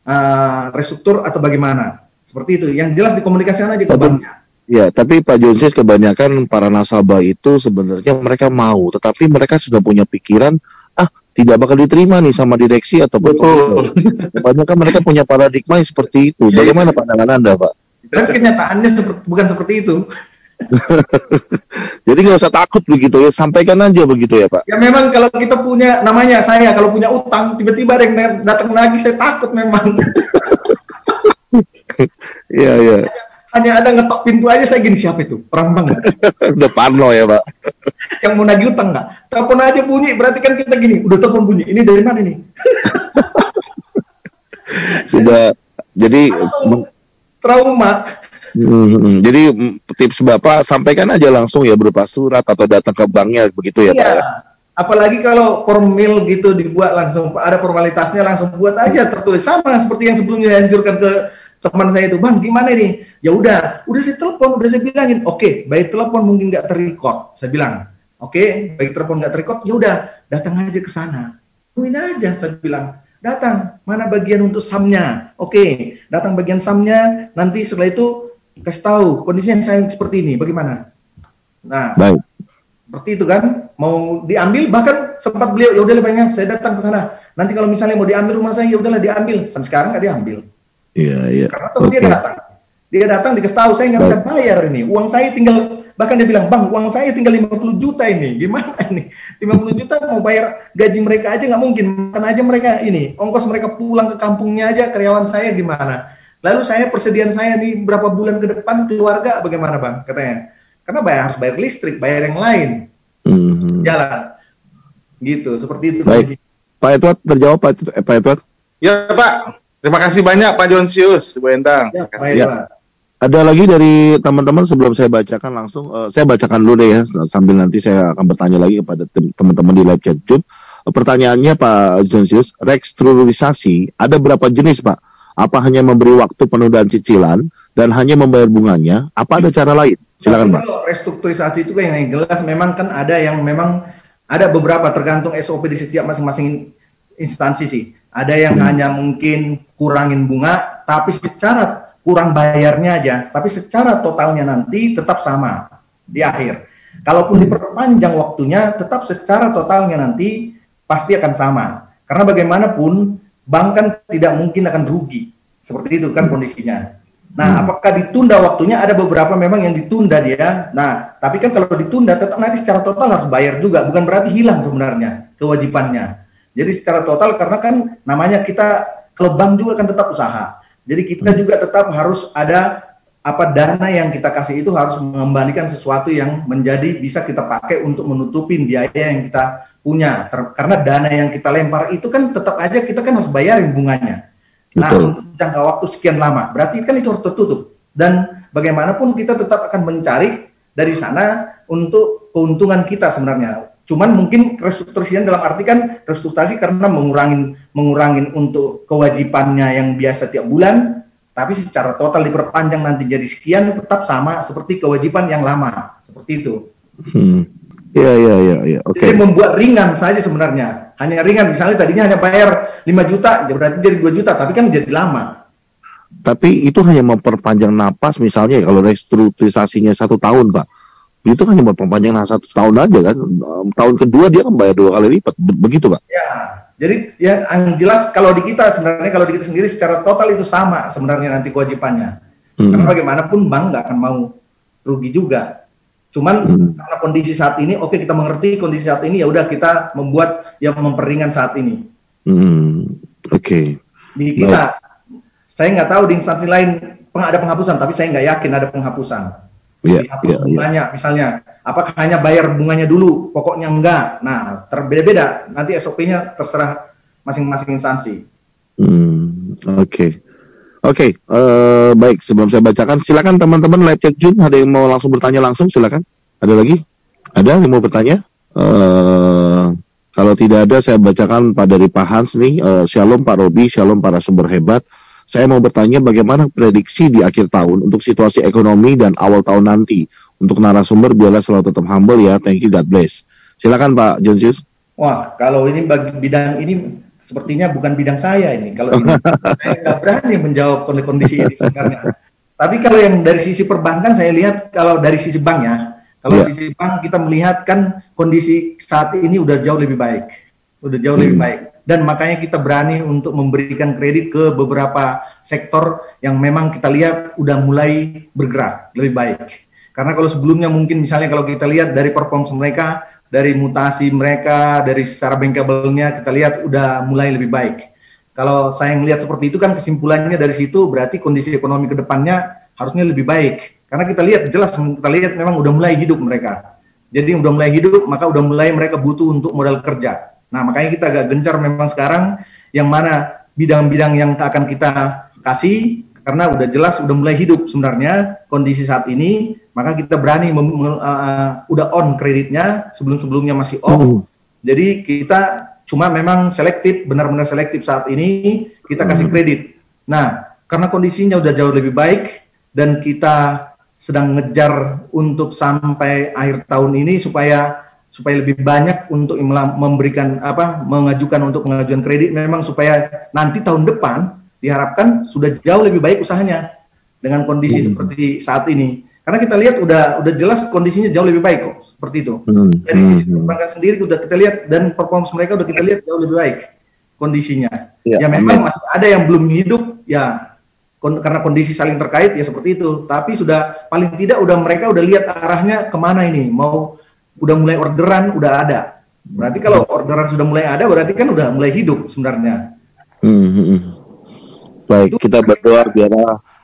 uh, restruktur atau bagaimana? Seperti itu. Yang jelas dikomunikasikan aja ke banknya. Ya, tapi Pak Jonsius kebanyakan para nasabah itu sebenarnya mereka mau, tetapi mereka sudah punya pikiran, ah tidak bakal diterima nih sama direksi ataupun Betul. kebanyakan mereka punya paradigma yang seperti itu. Bagaimana pandangan Anda, Pak? Dan kenyataannya seperti, bukan seperti itu. Jadi nggak usah takut begitu ya, sampaikan aja begitu ya, Pak. Ya memang kalau kita punya namanya saya kalau punya utang tiba-tiba ada yang datang lagi saya takut memang. Iya, iya. Hanya ada ngetok pintu aja saya gini siapa itu? Orang bang. Udah parno ya pak. Yang mau nagih utang nggak? Telepon aja bunyi berarti kan kita gini udah telepon bunyi ini dari mana nih sudah jadi Langsung trauma. Hmm, jadi tips Bapak sampaikan aja langsung ya berupa surat atau datang ke banknya begitu ya Pak iya. Ya. apalagi kalau formil gitu dibuat langsung ada formalitasnya langsung buat aja tertulis. Sama seperti yang sebelumnya dianjurkan ke teman saya itu bang gimana nih ya udah. Udah saya telepon udah saya bilangin oke baik telepon mungkin nggak terrecord saya bilang. Oke baik telepon nggak terrecord. Ya udah datang aja ke sana. Tungguin aja saya bilang. Datang mana bagian untuk samnya? Oke datang bagian samnya nanti setelah itu kasih tahu kondisinya saya seperti ini bagaimana? Nah Baik. seperti itu kan mau diambil bahkan sempat beliau ya udah banyak saya datang ke sana. Nanti kalau misalnya mau diambil rumah saya ya udahlah diambil. Sampai sekarang nggak diambil Iya iya. karena tahu dia Oke. datang. Dia datang dikasih tahu saya nggak bisa bayar ini. Uang saya tinggal bahkan dia bilang bang uang saya tinggal 50 juta ini. Gimana ini? 50 juta mau bayar gaji mereka aja nggak mungkin. Makan aja mereka ini. Ongkos mereka pulang ke kampungnya aja karyawan saya gimana? Lalu saya persediaan saya nih berapa bulan ke depan keluarga bagaimana bang? Katanya. Karena bayar harus bayar listrik bayar yang lain. Mhm. jalan. Gitu seperti itu Baik. Pak Edward terjawab eh, Pak Edward. Ya Pak, terima kasih banyak Pak Jonsius, Bu Endang. ya, kasih. Ya. Ada lagi dari teman-teman sebelum saya bacakan langsung, eh, saya bacakan dulu deh ya, sambil nanti saya akan bertanya lagi kepada tem- teman-teman di live chat Zoom. Pertanyaannya Pak Jonsius, restrukturisasi ada berapa jenis Pak? Apa hanya memberi waktu penundaan cicilan dan hanya membayar bunganya? Apa ada cara lain? Silakan Pak. Kalau restrukturisasi itu kan yang jelas memang kan ada yang memang ada beberapa tergantung SOP di setiap masing-masing instansi sih. Ada yang Hmm. hanya mungkin kurangin bunga, tapi secara kurang bayarnya aja, tapi secara totalnya nanti tetap sama di akhir. Kalaupun diperpanjang waktunya, tetap secara totalnya nanti pasti akan sama. Karena bagaimanapun bank kan tidak mungkin akan rugi. Seperti itu kan kondisinya. Nah, Hmm. apakah ditunda waktunya? Ada beberapa memang yang ditunda dia. Nah, tapi kan kalau ditunda tetap nanti secara total harus bayar juga, bukan berarti hilang sebenarnya kewajibannya. Jadi secara total karena kan namanya kita kalau bank juga kan tetap usaha. Jadi kita juga tetap harus ada apa dana yang kita kasih itu harus mengembalikan sesuatu yang menjadi bisa kita pakai untuk menutupin biaya yang kita punya. Ter- karena dana yang kita lempar itu kan tetap aja kita kan harus bayarin bunganya. Nah, Betul. untuk jangka waktu sekian lama, berarti kan itu harus tertutup. Dan bagaimanapun kita tetap akan mencari dari sana untuk keuntungan kita sebenarnya. Cuman mungkin restrukturisasi dalam arti kan restrukturisasi karena mengurangin mengurangin untuk kewajibannya yang biasa tiap bulan, tapi secara total diperpanjang nanti jadi sekian tetap sama seperti kewajiban yang lama. Seperti itu. Hmm. Iya iya iya iya. Oke. Jadi membuat ringan saja sebenarnya. Hanya ringan, misalnya tadinya hanya bayar 5 juta, ya berarti jadi 2 juta, tapi kan jadi lama. Tapi itu hanya memperpanjang napas misalnya ya, kalau restrukturisasinya satu tahun Pak. Itu hanya memperpanjang napas satu tahun aja kan. Tahun kedua dia kan bayar dua kali lipat. Be- Begitu Pak. Ya, jadi ya, yang jelas kalau di kita sebenarnya kalau di kita sendiri secara total itu sama sebenarnya nanti kewajibannya. Karena Hmm. bagaimanapun bank nggak akan mau rugi juga. Cuman Hmm. karena kondisi saat ini, oke kita mengerti kondisi saat ini ya udah kita membuat yang memperingan saat ini. Hmm. Oke. Di kita, saya nggak tahu di instansi lain ada penghapusan, tapi saya nggak yakin ada penghapusan. Iya Dihapus iya iya. bunganya misalnya, apakah hanya bayar bunganya dulu, pokoknya enggak. Nah, terbeda-beda. Nanti SOP-nya terserah masing-masing instansi. Hmm. Oke. Oke, eh, baik. Sebelum saya bacakan, silakan teman-teman live chat Jun. Ada yang mau langsung bertanya langsung, silakan. Ada lagi? Ada yang mau bertanya? Eh, kalau tidak ada, saya bacakan Pak dari Pak Hans nih. Eh, shalom Pak Robi, shalom para sumber hebat. Saya mau bertanya bagaimana prediksi di akhir tahun untuk situasi ekonomi dan awal tahun nanti. Untuk narasumber, biarlah selalu tetap humble ya. Thank you, God bless. Silakan Pak Jonsius. Wah, kalau ini bagi bidang ini sepertinya bukan bidang saya ini. Kalau ini, saya nggak berani menjawab kondi- kondisi ini sebenarnya. Tapi kalau yang dari sisi perbankan saya lihat kalau dari sisi bank ya, kalau Iya. sisi bank kita melihat kan kondisi saat ini udah jauh lebih baik, udah jauh lebih Hmm. baik. Dan makanya kita berani untuk memberikan kredit ke beberapa sektor yang memang kita lihat udah mulai bergerak lebih baik. Karena kalau sebelumnya mungkin misalnya kalau kita lihat dari performance mereka, dari mutasi mereka, dari secara bankable-nya kita lihat udah mulai lebih baik. Kalau saya melihat seperti itu kan kesimpulannya dari situ berarti kondisi ekonomi ke depannya harusnya lebih baik. Karena kita lihat jelas kita lihat memang udah mulai hidup mereka. Jadi udah mulai hidup, maka udah mulai mereka butuh untuk modal kerja. Nah, makanya kita agak gencar memang sekarang yang mana bidang-bidang yang akan kita kasih karena udah jelas udah mulai hidup sebenarnya kondisi saat ini, maka kita berani mem, uh, udah on kreditnya sebelum-sebelumnya masih off. Uh. Jadi kita cuma memang selektif, benar-benar selektif saat ini kita kasih hmm. kredit. Nah, karena kondisinya udah jauh lebih baik dan kita sedang ngejar untuk sampai akhir tahun ini supaya supaya lebih banyak untuk memberikan apa mengajukan untuk pengajuan kredit memang supaya nanti tahun depan diharapkan sudah jauh lebih baik usahanya dengan kondisi hmm. seperti saat ini karena kita lihat udah udah jelas kondisinya jauh lebih baik kok seperti itu hmm. dari sisi hmm. perbankan sendiri udah kita lihat dan performance mereka udah kita lihat jauh lebih baik kondisinya ya, ya memang masih ada yang belum hidup ya karena kondisi saling terkait ya seperti itu. Tapi sudah paling tidak udah mereka udah lihat arahnya ke mana ini. Mau udah mulai orderan udah ada. Berarti kalau orderan sudah mulai ada berarti kan udah mulai hidup sebenarnya. Hmm, hmm, hmm. Baik, itu, kita berdoa biar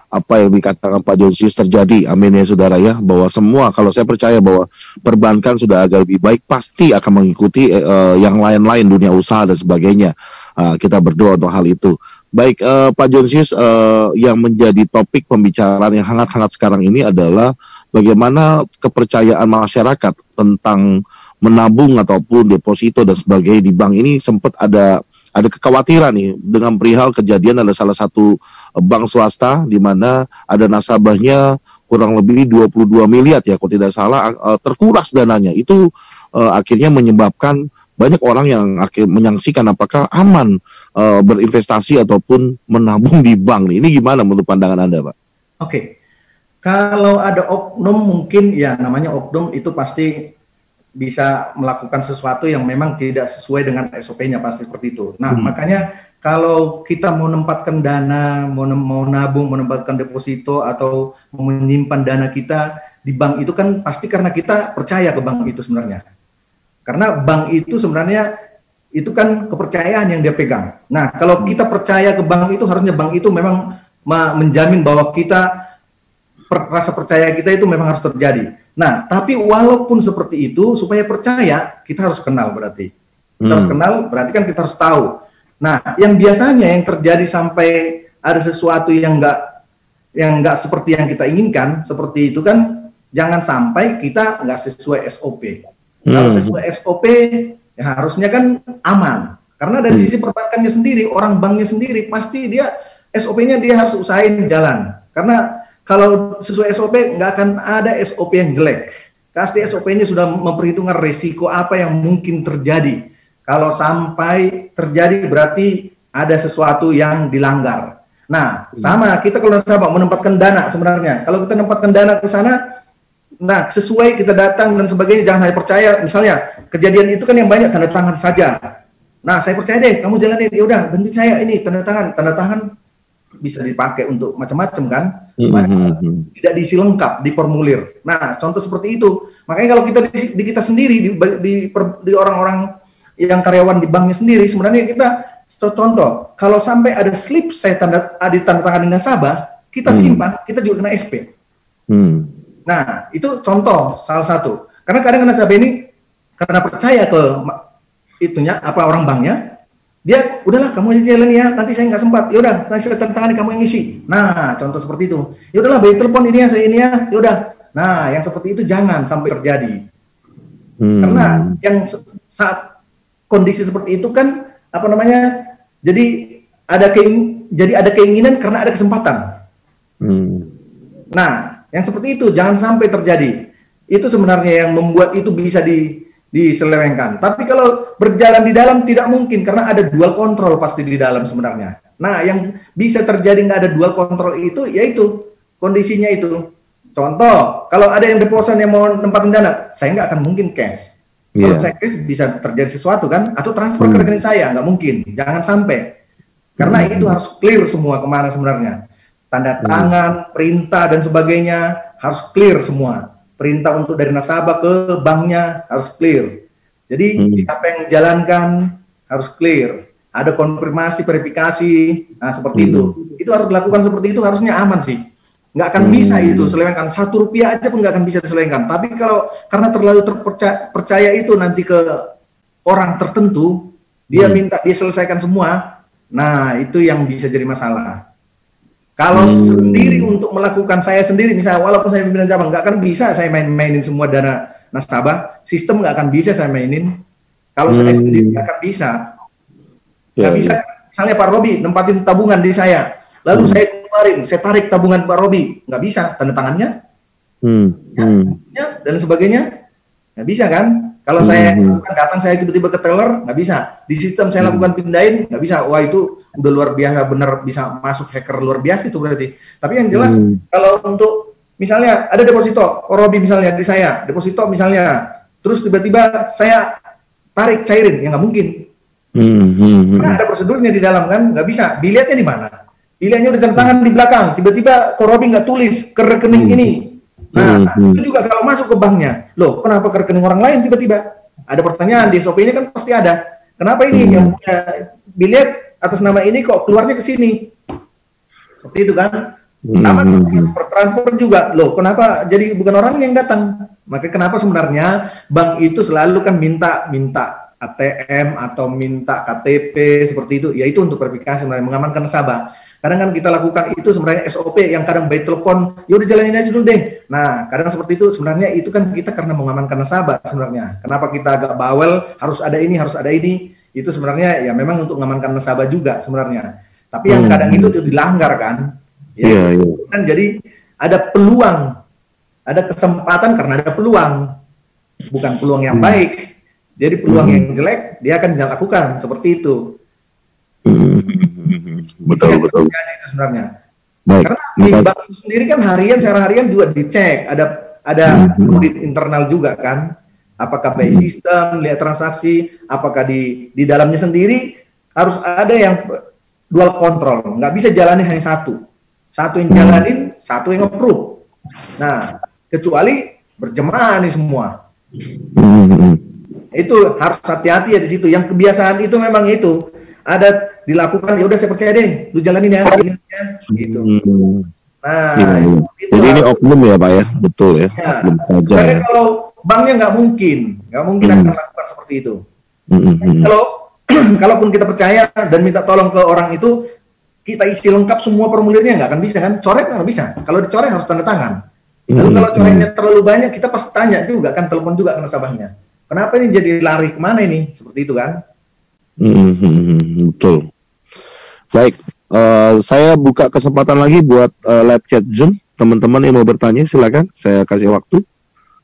apa yang dikatakan Pak Jonsius terjadi. Amin ya saudara ya. Bahwa semua kalau saya percaya bahwa perbankan sudah agak lebih baik pasti akan mengikuti uh, yang lain-lain dunia usaha dan sebagainya. Uh, kita berdoa untuk hal itu. Baik uh, Pak Jonsius, uh, yang menjadi topik pembicaraan yang hangat-hangat sekarang ini adalah bagaimana kepercayaan masyarakat tentang menabung ataupun deposito dan sebagainya di bank ini sempat ada ada kekhawatiran nih dengan perihal kejadian ada salah satu bank swasta di mana ada nasabahnya kurang lebih 22 miliar ya kalau tidak salah uh, terkuras dananya itu uh, akhirnya menyebabkan banyak orang yang akhir menyaksikan apakah aman uh, berinvestasi ataupun menabung di bank. Ini gimana menurut pandangan Anda, Pak? Oke. Okay. Kalau ada oknum mungkin ya namanya oknum itu pasti bisa melakukan sesuatu yang memang tidak sesuai dengan SOP-nya pasti seperti itu. Nah, hmm. makanya kalau kita mau menempatkan dana, mau, mau nabung, menempatkan deposito atau menyimpan dana kita di bank itu kan pasti karena kita percaya ke bank itu sebenarnya. Karena bank itu sebenarnya itu kan kepercayaan yang dia pegang. Nah, kalau kita percaya ke bank itu harusnya bank itu memang menjamin bahwa kita per, rasa percaya kita itu memang harus terjadi. Nah, tapi walaupun seperti itu supaya percaya kita harus kenal berarti. Kita hmm. harus kenal berarti kan kita harus tahu. Nah, yang biasanya yang terjadi sampai ada sesuatu yang enggak yang enggak seperti yang kita inginkan, seperti itu kan jangan sampai kita enggak sesuai SOP. Hmm. Kalau sesuai SOP ya harusnya kan aman. Karena dari hmm. sisi perbankannya sendiri, orang banknya sendiri pasti dia SOP-nya dia harus usahain jalan. Karena kalau sesuai SOP nggak akan ada SOP yang jelek. Pasti SOP-nya sudah memperhitungkan risiko apa yang mungkin terjadi. Kalau sampai terjadi berarti ada sesuatu yang dilanggar. Nah, hmm. sama kita kalau nasabah menempatkan dana sebenarnya. Kalau kita menempatkan dana ke sana, Nah, sesuai kita datang dan sebagainya, jangan hanya percaya. Misalnya, kejadian itu kan yang banyak tanda tangan saja. Nah, saya percaya deh, kamu jalanin. Ya udah, bantu saya ini tanda tangan. Tanda tangan bisa dipakai untuk macam-macam kan. Mm-hmm. Tidak diisi lengkap di formulir. Nah, contoh seperti itu. Makanya kalau kita di, di kita sendiri di, di, di orang-orang yang karyawan di banknya sendiri, sebenarnya kita contoh, kalau sampai ada slip saya tanda ada tanda tangan nasabah, kita mm. simpan, mm. kita juga kena SP. Mm. Nah, itu contoh salah satu. Karena kadang nasabah ini karena percaya ke itunya apa orang banknya, dia udahlah kamu aja jalan ya, nanti saya nggak sempat. Ya udah, nanti saya tanda kamu yang isi. Nah, contoh seperti itu. Ya udahlah, bayar telepon ini ya, saya ini ya. Ya udah. Nah, yang seperti itu jangan sampai terjadi. Hmm. Karena yang saat kondisi seperti itu kan apa namanya? Jadi ada keing jadi ada keinginan karena ada kesempatan. Hmm. Nah, yang seperti itu jangan sampai terjadi. Itu sebenarnya yang membuat itu bisa di diselewengkan. Tapi kalau berjalan di dalam tidak mungkin karena ada dual kontrol pasti di dalam sebenarnya. Nah, yang bisa terjadi nggak ada dual kontrol itu yaitu kondisinya itu. Contoh, kalau ada yang deposan yang mau nempatin dana, saya nggak akan mungkin cash. Yeah. Kalau saya cash bisa terjadi sesuatu kan, atau transfer hmm. ke rekening saya nggak mungkin. Jangan sampai, karena hmm. itu harus clear semua ke mana sebenarnya tanda hmm. tangan, hmm. perintah dan sebagainya harus clear semua. Perintah untuk dari nasabah ke banknya harus clear. Jadi hmm. siapa yang menjalankan harus clear. Ada konfirmasi, verifikasi, nah seperti hmm. itu. Itu harus dilakukan seperti itu harusnya aman sih. nggak akan bisa itu selewengkan satu rupiah aja pun nggak akan bisa diselewengkan. Tapi kalau karena terlalu terpercaya percaya itu nanti ke orang tertentu, dia Hmm. minta dia selesaikan semua. Nah itu yang bisa jadi masalah. Kalau Hmm. sendiri untuk melakukan saya sendiri, misalnya walaupun saya pimpinan cabang, nggak akan bisa saya main-mainin semua dana nasabah, sistem nggak akan bisa saya mainin. Kalau saya Hmm. sendiri nggak akan bisa, Ya, nggak bisa. Misalnya Pak Robi nempatin tabungan di saya, lalu Hmm. saya keluarin, saya tarik tabungan Pak Robi, nggak bisa, tanda tangannya, Hmm. Hmm. ya, dan sebagainya, nggak bisa kan? Kalau Hmm. saya bukan datang saya tiba-tiba ke teller, nggak bisa. Di sistem saya Hmm. lakukan pindahin, nggak bisa. Wah itu udah luar biasa, bener bisa masuk hacker luar biasa itu berarti. Tapi yang jelas Hmm. kalau untuk misalnya ada deposito, Robi misalnya di saya, deposito misalnya, terus tiba-tiba saya tarik cairin, ya nggak mungkin. Hmm. Hmm. Karena ada prosedurnya di dalam kan, nggak bisa. Dilihatnya di mana? Dilihatnya udah tangan di belakang, tiba-tiba Korobi nggak tulis ke rekening Hmm. ini. Nah, Hmm. itu juga kalau masuk ke banknya, loh kenapa ke rekening orang lain tiba-tiba? Ada pertanyaan di SOP-nya kan pasti ada. Kenapa ini Hmm. yang punya bilet atas nama ini kok keluarnya ke sini? Seperti itu kan? Sama Hmm. transfer, transfer juga. Loh, kenapa jadi bukan orang yang datang? Maka kenapa sebenarnya bank itu selalu kan minta minta ATM atau minta KTP seperti itu, yaitu untuk verifikasi sebenarnya mengamankan nasabah. Kadang kan kita lakukan itu sebenarnya SOP yang kadang by telepon, ya udah jalanin aja dulu deh. Nah, kadang seperti itu sebenarnya itu kan kita karena mengamankan nasabah sebenarnya. Kenapa kita agak bawel, harus ada ini, harus ada ini, itu sebenarnya ya memang untuk mengamankan nasabah juga sebenarnya. Tapi yang Hmm. kadang itu tuh dilanggar kan. Ya, Iya, iya. kan jadi ada peluang, ada kesempatan karena ada peluang, bukan peluang yang Hmm. baik. Jadi peluang Hmm. yang jelek dia akan dilakukan seperti itu. Hmm. Itu Betul, yang betul. itu sebenarnya. Baik. Karena di bank itu sendiri kan harian secara harian juga dicek, ada ada Hmm. audit internal juga kan. Apakah Hmm. system, lihat transaksi, apakah di di dalamnya sendiri harus ada yang dual kontrol, nggak bisa jalani hanya satu. Satu yang jalanin, satu yang approve. Nah, kecuali berjemaah nih semua. Itu harus hati-hati ya di situ. Yang kebiasaan itu memang itu ada dilakukan ya udah saya percaya deh, lu jalanin ya, ya, gitu. Hmm. Nah, iya. itu Jadi ini oknum ya Pak ya, betul ya, Ya. oknum saja. Ya. kalau banknya nggak mungkin, nggak mungkin Hmm. akan melakukan seperti itu. Hmm, hmm, hmm. Kalau kalaupun kita percaya dan minta tolong ke orang itu, kita isi lengkap semua formulirnya nggak akan bisa kan? Coret nggak bisa. Kalau dicoret harus tanda tangan. Lalu Hmm, kalau hmm. coretnya terlalu banyak, kita pasti tanya juga kan, telepon juga ke nasabahnya. Kenapa ini jadi lari ke mana ini? Seperti itu kan? Hmm, hmm, hmm, betul. Baik, eh, saya buka kesempatan lagi buat eh, live chat Zoom. Teman-teman yang mau bertanya silakan, saya kasih waktu.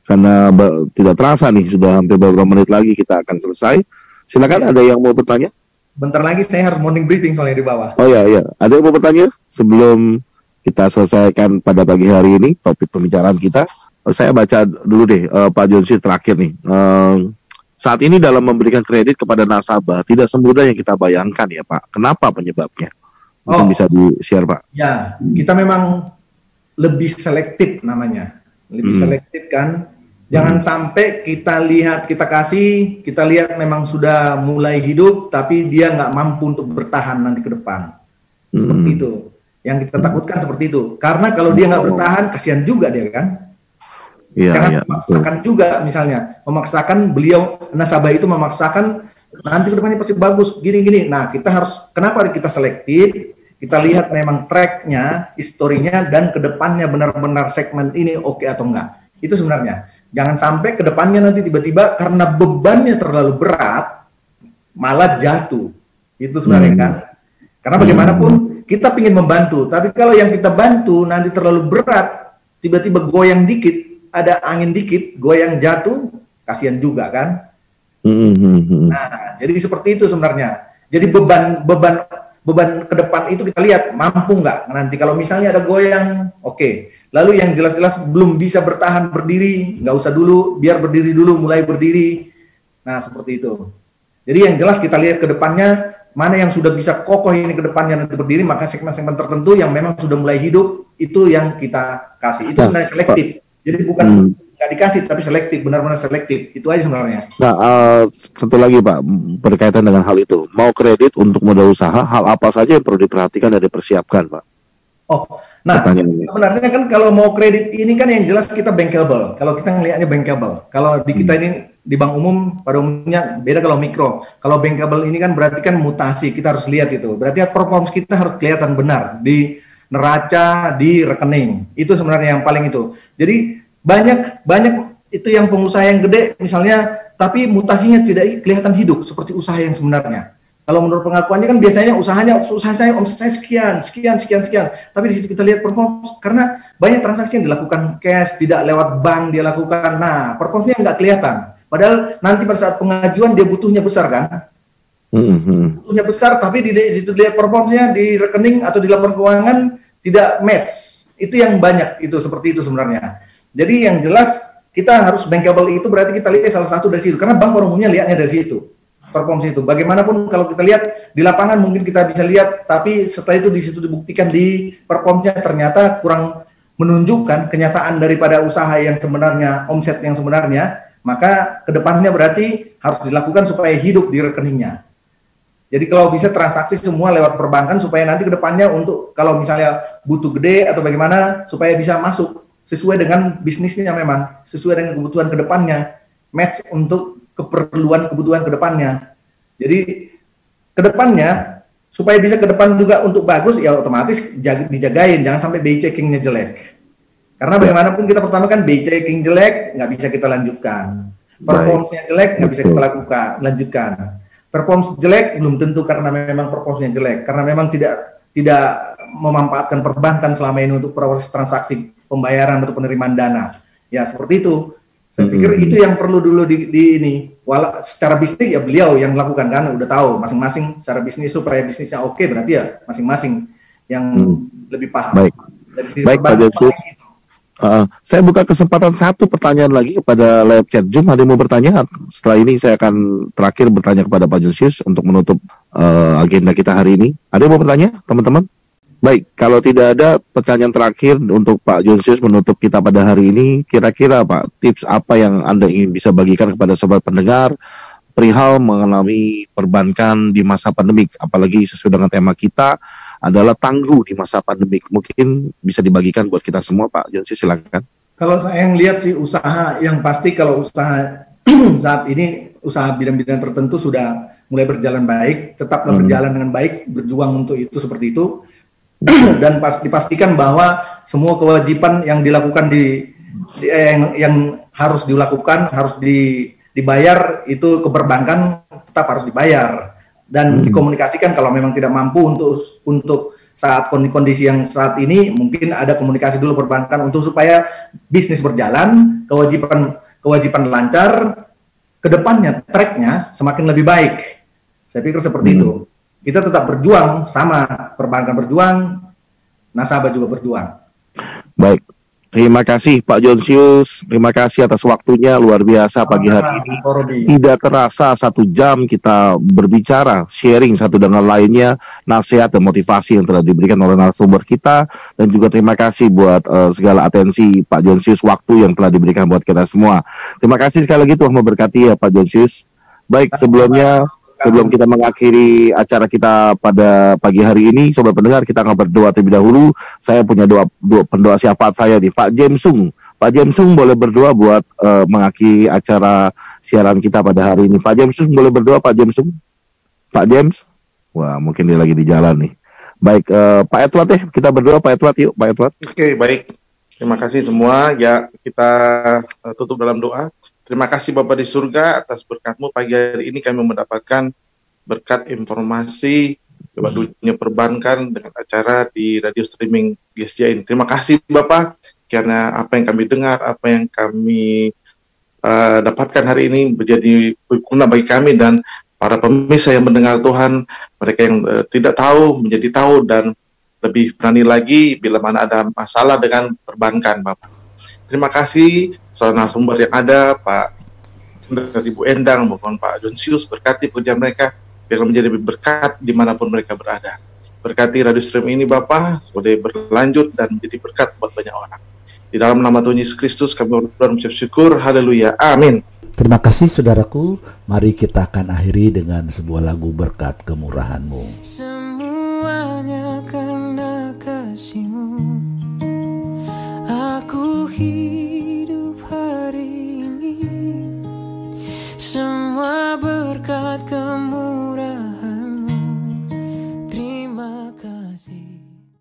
Karena tidak terasa nih, sudah hampir beberapa menit lagi kita akan selesai. Silakan ada yang mau bertanya? Bentar lagi saya harus morning briefing soalnya di bawah. Oh ya, ya. Ada yang mau bertanya sebelum kita selesaikan pada pagi hari ini topik pembicaraan kita? Saya baca dulu deh eh, Pak Jonsi terakhir nih. Eh, saat ini dalam memberikan kredit kepada nasabah tidak semudah yang kita bayangkan ya Pak. Kenapa penyebabnya? Mungkin Oh. bisa di-share Pak. Ya, kita memang lebih selektif namanya. Lebih Hmm. selektif kan. Jangan sampai kita lihat, kita kasih, kita lihat memang sudah mulai hidup, tapi dia nggak mampu untuk bertahan nanti ke depan. Seperti Hmm. itu. Yang kita takutkan seperti itu. Karena kalau dia nggak Oh. bertahan, kasihan juga dia kan. Iya, Jangan betul. memaksakan juga misalnya. Memaksakan beliau, nasabah itu memaksakan, nanti ke depannya pasti bagus, gini-gini. Nah, kita harus, kenapa kita selektif? Kita lihat memang tracknya, historinya, dan ke depannya benar-benar segmen ini oke atau enggak. Itu sebenarnya. Jangan sampai ke depannya nanti tiba-tiba karena bebannya terlalu berat, malah jatuh. Itu sebenarnya Hmm. kan. Karena bagaimanapun kita ingin membantu, tapi kalau yang kita bantu nanti terlalu berat, tiba-tiba goyang dikit, ada angin dikit, goyang jatuh, kasihan juga kan. Hmm, hmm, hmm. Nah, jadi seperti itu sebenarnya. Jadi beban beban beban ke depan itu kita lihat mampu nggak nanti kalau misalnya ada goyang, oke. Lalu yang jelas-jelas belum bisa bertahan berdiri, nggak usah dulu, biar berdiri dulu, mulai berdiri. Nah, seperti itu. Jadi yang jelas kita lihat ke depannya mana yang sudah bisa kokoh ini ke depannya nanti berdiri, maka segmen-segmen tertentu yang memang sudah mulai hidup itu yang kita kasih. Itu Nah, sebenarnya selektif. Jadi bukan Hmm. nggak dikasih tapi selektif, benar-benar selektif. Itu aja sebenarnya. Nah, eh, satu lagi Pak, berkaitan dengan hal itu. Mau kredit untuk modal usaha, hal apa saja yang perlu diperhatikan dan dipersiapkan Pak? Oh, Nah, sebenarnya kan kalau mau kredit ini kan yang jelas kita bankable. Kalau kita ngelihatnya bankable. Kalau di kita ini di bank umum pada umumnya beda kalau mikro. Kalau bankable ini kan berarti kan mutasi. Kita harus lihat itu. Berarti performance kita harus kelihatan benar di neraca, di rekening. Itu sebenarnya yang paling itu. Jadi banyak banyak itu yang pengusaha yang gede misalnya tapi mutasinya tidak kelihatan hidup seperti usaha yang sebenarnya. Kalau menurut pengakuannya kan biasanya usahanya usaha saya omset saya sekian, sekian, sekian, sekian. Tapi di situ kita lihat perform karena banyak transaksi yang dilakukan cash, tidak lewat bank dia lakukan. Nah, performnya nggak kelihatan. Padahal nanti pada saat pengajuan dia butuhnya besar kan? Mm-hmm. Butuhnya besar, tapi di, di situ lihat performnya di rekening atau di laporan keuangan tidak match. Itu yang banyak itu seperti itu sebenarnya. Jadi yang jelas kita harus bankable itu berarti kita lihat salah satu dari situ karena bank pada umumnya lihatnya dari situ performance itu. Bagaimanapun kalau kita lihat di lapangan mungkin kita bisa lihat, tapi setelah itu di situ dibuktikan di performance ternyata kurang menunjukkan kenyataan daripada usaha yang sebenarnya, omset yang sebenarnya, maka ke depannya berarti harus dilakukan supaya hidup di rekeningnya. Jadi kalau bisa transaksi semua lewat perbankan supaya nanti ke depannya untuk kalau misalnya butuh gede atau bagaimana supaya bisa masuk sesuai dengan bisnisnya memang sesuai dengan kebutuhan ke depannya match untuk keperluan kebutuhan ke depannya. Jadi ke depannya supaya bisa ke depan juga untuk bagus ya otomatis jag dijagain jangan sampai BI checkingnya jelek. Karena bagaimanapun kita pertama kan BI checking jelek nggak bisa kita lanjutkan. Performance-nya jelek nggak bisa kita lakukan lanjutkan. Performance jelek belum tentu karena memang performance-nya jelek karena memang tidak tidak memanfaatkan perbankan selama ini untuk proses transaksi pembayaran atau penerimaan dana. Ya seperti itu. Saya pikir itu yang perlu dulu di, di ini. Walau secara bisnis ya beliau yang melakukan kan udah tahu masing-masing secara bisnis supaya bisnisnya oke berarti ya masing-masing yang hmm. lebih paham. Baik. Baik Pak Josus. Uh, saya buka kesempatan satu pertanyaan lagi kepada live chat Zoom. Ada yang mau bertanya? Setelah ini saya akan terakhir bertanya kepada Pak Josius untuk menutup uh, agenda kita hari ini. Ada yang mau bertanya, teman-teman? Baik, kalau tidak ada pertanyaan terakhir untuk Pak Jonsius menutup kita pada hari ini, kira-kira Pak, tips apa yang Anda ingin bisa bagikan kepada sobat pendengar perihal mengalami perbankan di masa pandemik, apalagi sesuai dengan tema kita adalah tangguh di masa pandemik. Mungkin bisa dibagikan buat kita semua, Pak Jonsius, silakan. Kalau saya yang lihat sih usaha yang pasti kalau usaha saat ini usaha bidang-bidang tertentu sudah mulai berjalan baik, tetaplah hmm. berjalan dengan baik, berjuang untuk itu seperti itu dan pas dipastikan bahwa semua kewajiban yang dilakukan di, di eh, yang, yang harus dilakukan harus di, dibayar itu ke perbankan tetap harus dibayar dan hmm. dikomunikasikan kalau memang tidak mampu untuk untuk saat kondisi yang saat ini mungkin ada komunikasi dulu perbankan untuk supaya bisnis berjalan kewajiban kewajiban lancar ke depannya tracknya semakin lebih baik saya pikir seperti hmm. itu kita tetap berjuang sama perbankan berjuang, nasabah juga berjuang. Baik, Terima kasih Pak Jonsius, terima kasih atas waktunya luar biasa pagi hari ini. Tidak terasa satu jam kita berbicara, sharing satu dengan lainnya, nasihat dan motivasi yang telah diberikan oleh narasumber kita, dan juga terima kasih buat uh, segala atensi Pak Jonsius waktu yang telah diberikan buat kita semua. Terima kasih sekali lagi Tuhan memberkati ya Pak Jonsius. Baik sebelumnya Sebelum kita mengakhiri acara kita pada pagi hari ini, sobat pendengar kita akan berdoa terlebih dahulu. Saya punya doa, doa pendoa siapa saya nih, Pak Jamesung. Pak Jamesung boleh berdoa buat uh, mengakhiri acara siaran kita pada hari ini. Pak Jamesung boleh berdoa, Pak Jamesung? Pak James? Wah, mungkin dia lagi di jalan nih. Baik, uh, Pak Edward ya, kita berdoa Pak Edward yuk, Pak Edward. Oke, baik. Terima kasih semua. Ya, kita uh, tutup dalam doa. Terima kasih Bapak di surga atas berkatmu pagi hari ini kami mendapatkan berkat informasi lewat dunia perbankan dengan acara di radio streaming GSJ ini. Terima kasih Bapak karena apa yang kami dengar, apa yang kami uh, dapatkan hari ini menjadi berguna bagi kami dan para pemirsa yang mendengar Tuhan, mereka yang uh, tidak tahu menjadi tahu dan lebih berani lagi bila mana ada masalah dengan perbankan Bapak. Terima kasih saudara sumber yang ada, Pak dari Ibu Endang maupun Pak Jonsius berkati pekerjaan mereka biar menjadi berkat di mana pun mereka berada. Berkati radio stream ini Bapak, supaya berlanjut dan menjadi berkat buat banyak orang. Di dalam nama Tuhan Yesus Kristus kami berdoa syukur. Haleluya. Amin. Terima kasih saudaraku. Mari kita akan akhiri dengan sebuah lagu berkat kemurahanmu. Semuanya hidup hari ini. Semua berkat kamu